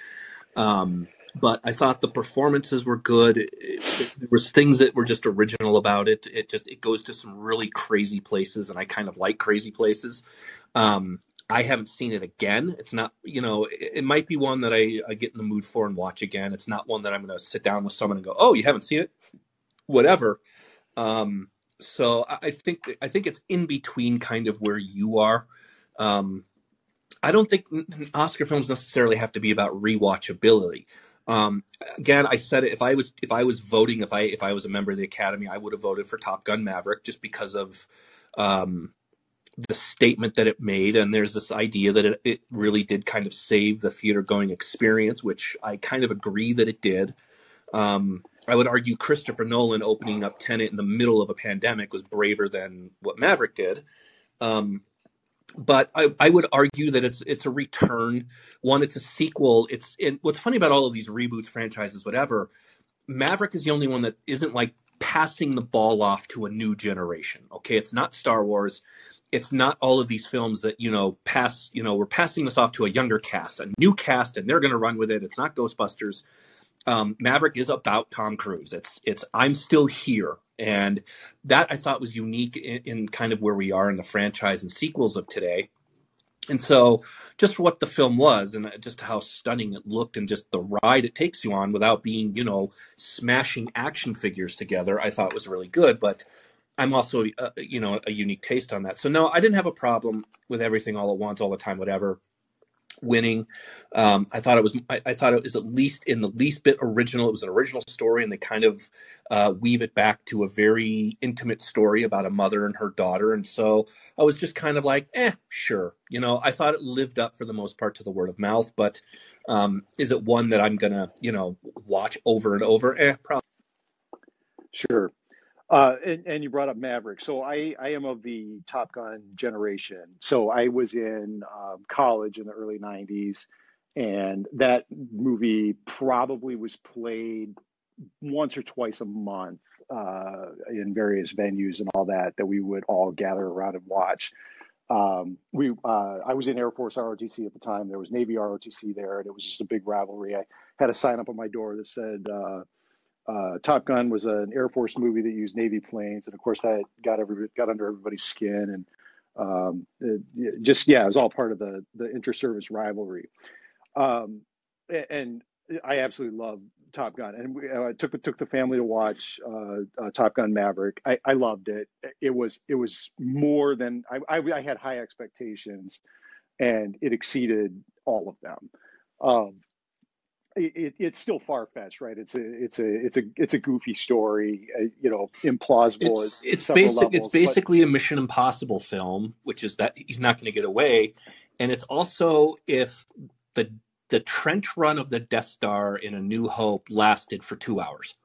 um, but I thought the performances were good. It, it, there was things that were just original about it. It just it goes to some really crazy places, and I kind of like crazy places. Um, I haven't seen it again. It's not, you know, it, it might be one that I, I get in the mood for and watch again. It's not one that I'm going to sit down with someone and go, "Oh, you haven't seen it?" Whatever. Um, so I think I think it's in between kind of where you are. Um, I don't think Oscar films necessarily have to be about rewatchability. Um, again, I said it. If I was if I was voting, if I if I was a member of the Academy, I would have voted for Top Gun Maverick just because of um, the statement that it made. And there's this idea that it, it really did kind of save the theater going experience, which I kind of agree that it did. Um, I would argue Christopher Nolan opening up Tenet in the middle of a pandemic was braver than what Maverick did. Um, but I, I, would argue that it's it's a return. One, it's a sequel. It's and what's funny about all of these reboots, franchises, whatever. Maverick is the only one that isn't like passing the ball off to a new generation. Okay, it's not Star Wars. It's not all of these films that you know pass. You know, we're passing this off to a younger cast, a new cast, and they're going to run with it. It's not Ghostbusters um, Maverick is about Tom Cruise. It's it's I'm still here, and that I thought was unique in, in, kind of where we are in the franchise and sequels of today. And so, just what the film was, and just how stunning it looked, and just the ride it takes you on without being, you know, smashing action figures together, I thought was really good. But I'm also, uh, you know, a unique taste on that. So no, I didn't have a problem with everything all at once, all the time, whatever winning. Um, I thought it was I, I, thought it was at least in the least bit original. It was an original story, and they kind of uh, weave it back to a very intimate story about a mother and her daughter. And so I was just kind of like, eh, sure. You know, I thought it lived up for the most part to the word of mouth, but um, is it one that I'm gonna you know watch over and over? Eh, probably. Sure. Uh, and, and, you brought up Maverick. So I, I am of the Top Gun generation. So I was in um, college in the early 90s, and that movie probably was played once or twice a month uh, in various venues and all that, that we would all gather around and watch. Um, we, uh, I was in Air Force ROTC at the time. There was Navy ROTC there, and it was just a big rivalry. I had a sign up on my door that said, uh, Top Gun was an Air Force movie that used Navy planes, and of course that got every got under everybody's skin, and um, it, just yeah, it was all part of the the inter-service rivalry. Um, and I absolutely love Top Gun, and we, uh, took took the family to watch uh, uh, Top Gun Maverick. I, I, loved it. It was it was more than I, I, I had high expectations, and it exceeded all of them. Um, it, it's still far fetched, right? It's a it's a it's a it's a goofy story, uh, you know, implausible. It's it's, basic, levels, it's basically but... a Mission Impossible film, which is that he's not going to get away, and it's also if the the trench run of the Death Star in A New Hope lasted for two hours.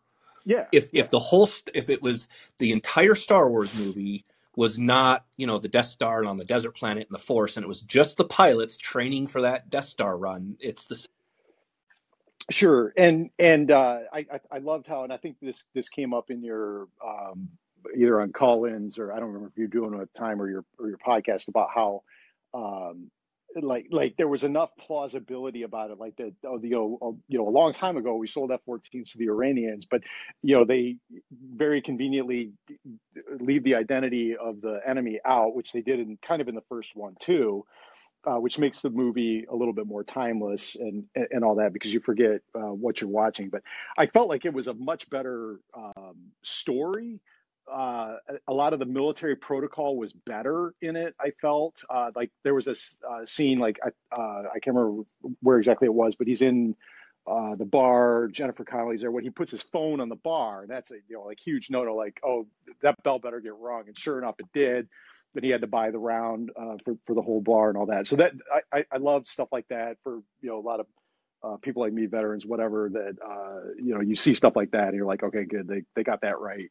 Yeah. If yeah. if the whole if it was the entire Star Wars movie was not you know the Death Star and on the desert planet and the Force, and it was just the pilots training for that Death Star run, it's the Sure, and and uh, I, I loved how, and I think this this came up in your um, either on call-ins or I don't remember if you're doing a time or your or your podcast about how um, like like there was enough plausibility about it, like that oh, you know uh, you know a long time ago we sold F-14s to the Iranians, but you know they very conveniently leave the identity of the enemy out, which they did in kind of in the first one too uh, which makes the movie a little bit more timeless and and all that because you forget uh, what you're watching. But I felt like it was a much better um, story. Uh, a lot of the military protocol was better in it. I felt uh, like there was this uh, scene, like I uh, I can't remember where exactly it was, but he's in the bar. Jennifer Connelly's there. When he puts his phone on the bar, that's a you know like huge no no. Like oh that bell better get rung, and sure enough it did that he had to buy the round uh, for for the whole bar and all that. So that I I, love stuff like that for you know a lot of uh, people like me, veterans, whatever. That uh, you know you see stuff like that and you're like, okay, good, they they got that right,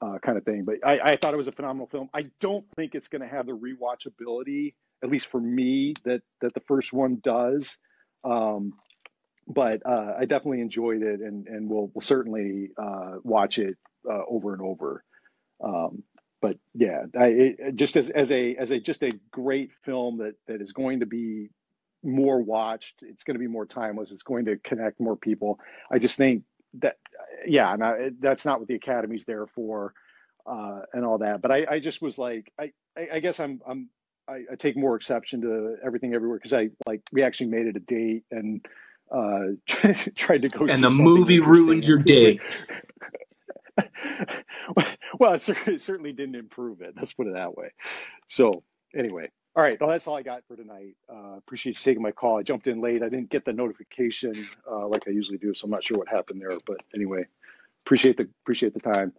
uh, kind of thing. But I, I thought it was a phenomenal film. I don't think it's going to have the rewatchability, at least for me, that that the first one does. Um, but uh, I definitely enjoyed it, and and we'll we'll certainly uh, watch it over and over. Um, but yeah, I, it, just as, as a as a just a great film that that is going to be more watched. It's going to be more timeless. It's going to connect more people. I just think that yeah, and I, that's not what the Academy's there for, uh, and all that. But I, I just was like, I, I guess I'm I'm I, I take more exception to everything everywhere because I like we actually made it a date and uh tried to go and the movie ruined your day well, it certainly didn't improve it. Let's put it that way. So, anyway, all right. Well, that's all I got for tonight. Uh, appreciate you taking my call. I jumped in late. I didn't get the notification uh, like I usually do, so I'm not sure what happened there. But anyway, appreciate the appreciate the time.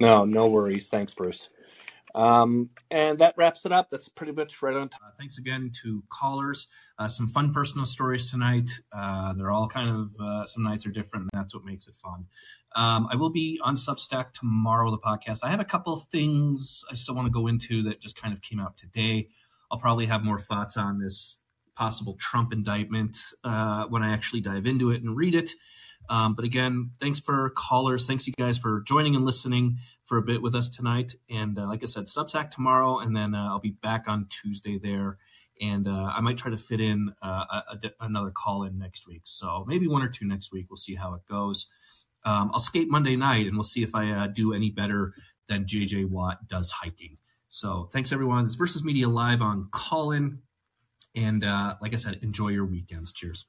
No, no worries. Thanks, Bruce. Um, and that wraps it up. That's pretty much right on time. Uh, thanks again to callers. Uh, some fun personal stories tonight. Uh, they're all kind of, uh, some nights are different, and that's what makes it fun. Um, I will be on Substack tomorrow, the podcast. I have a couple things I still want to go into that just kind of came out today. I'll probably have more thoughts on this possible Trump indictment uh, when I actually dive into it and read it. Um, but again, thanks for callers. Thanks you guys for joining and listening for a bit with us tonight. And uh, like I said, Substack tomorrow, and then uh, I'll be back on Tuesday there. And uh, I might try to fit in uh, a, a, another call in next week. So maybe one or two next week. We'll see how it goes. Um, I'll skate Monday night, and we'll see if I do any better than JJ Watt does hiking. So thanks everyone. This Versus Media Live on Callin. And uh, like I said, enjoy your weekends. Cheers.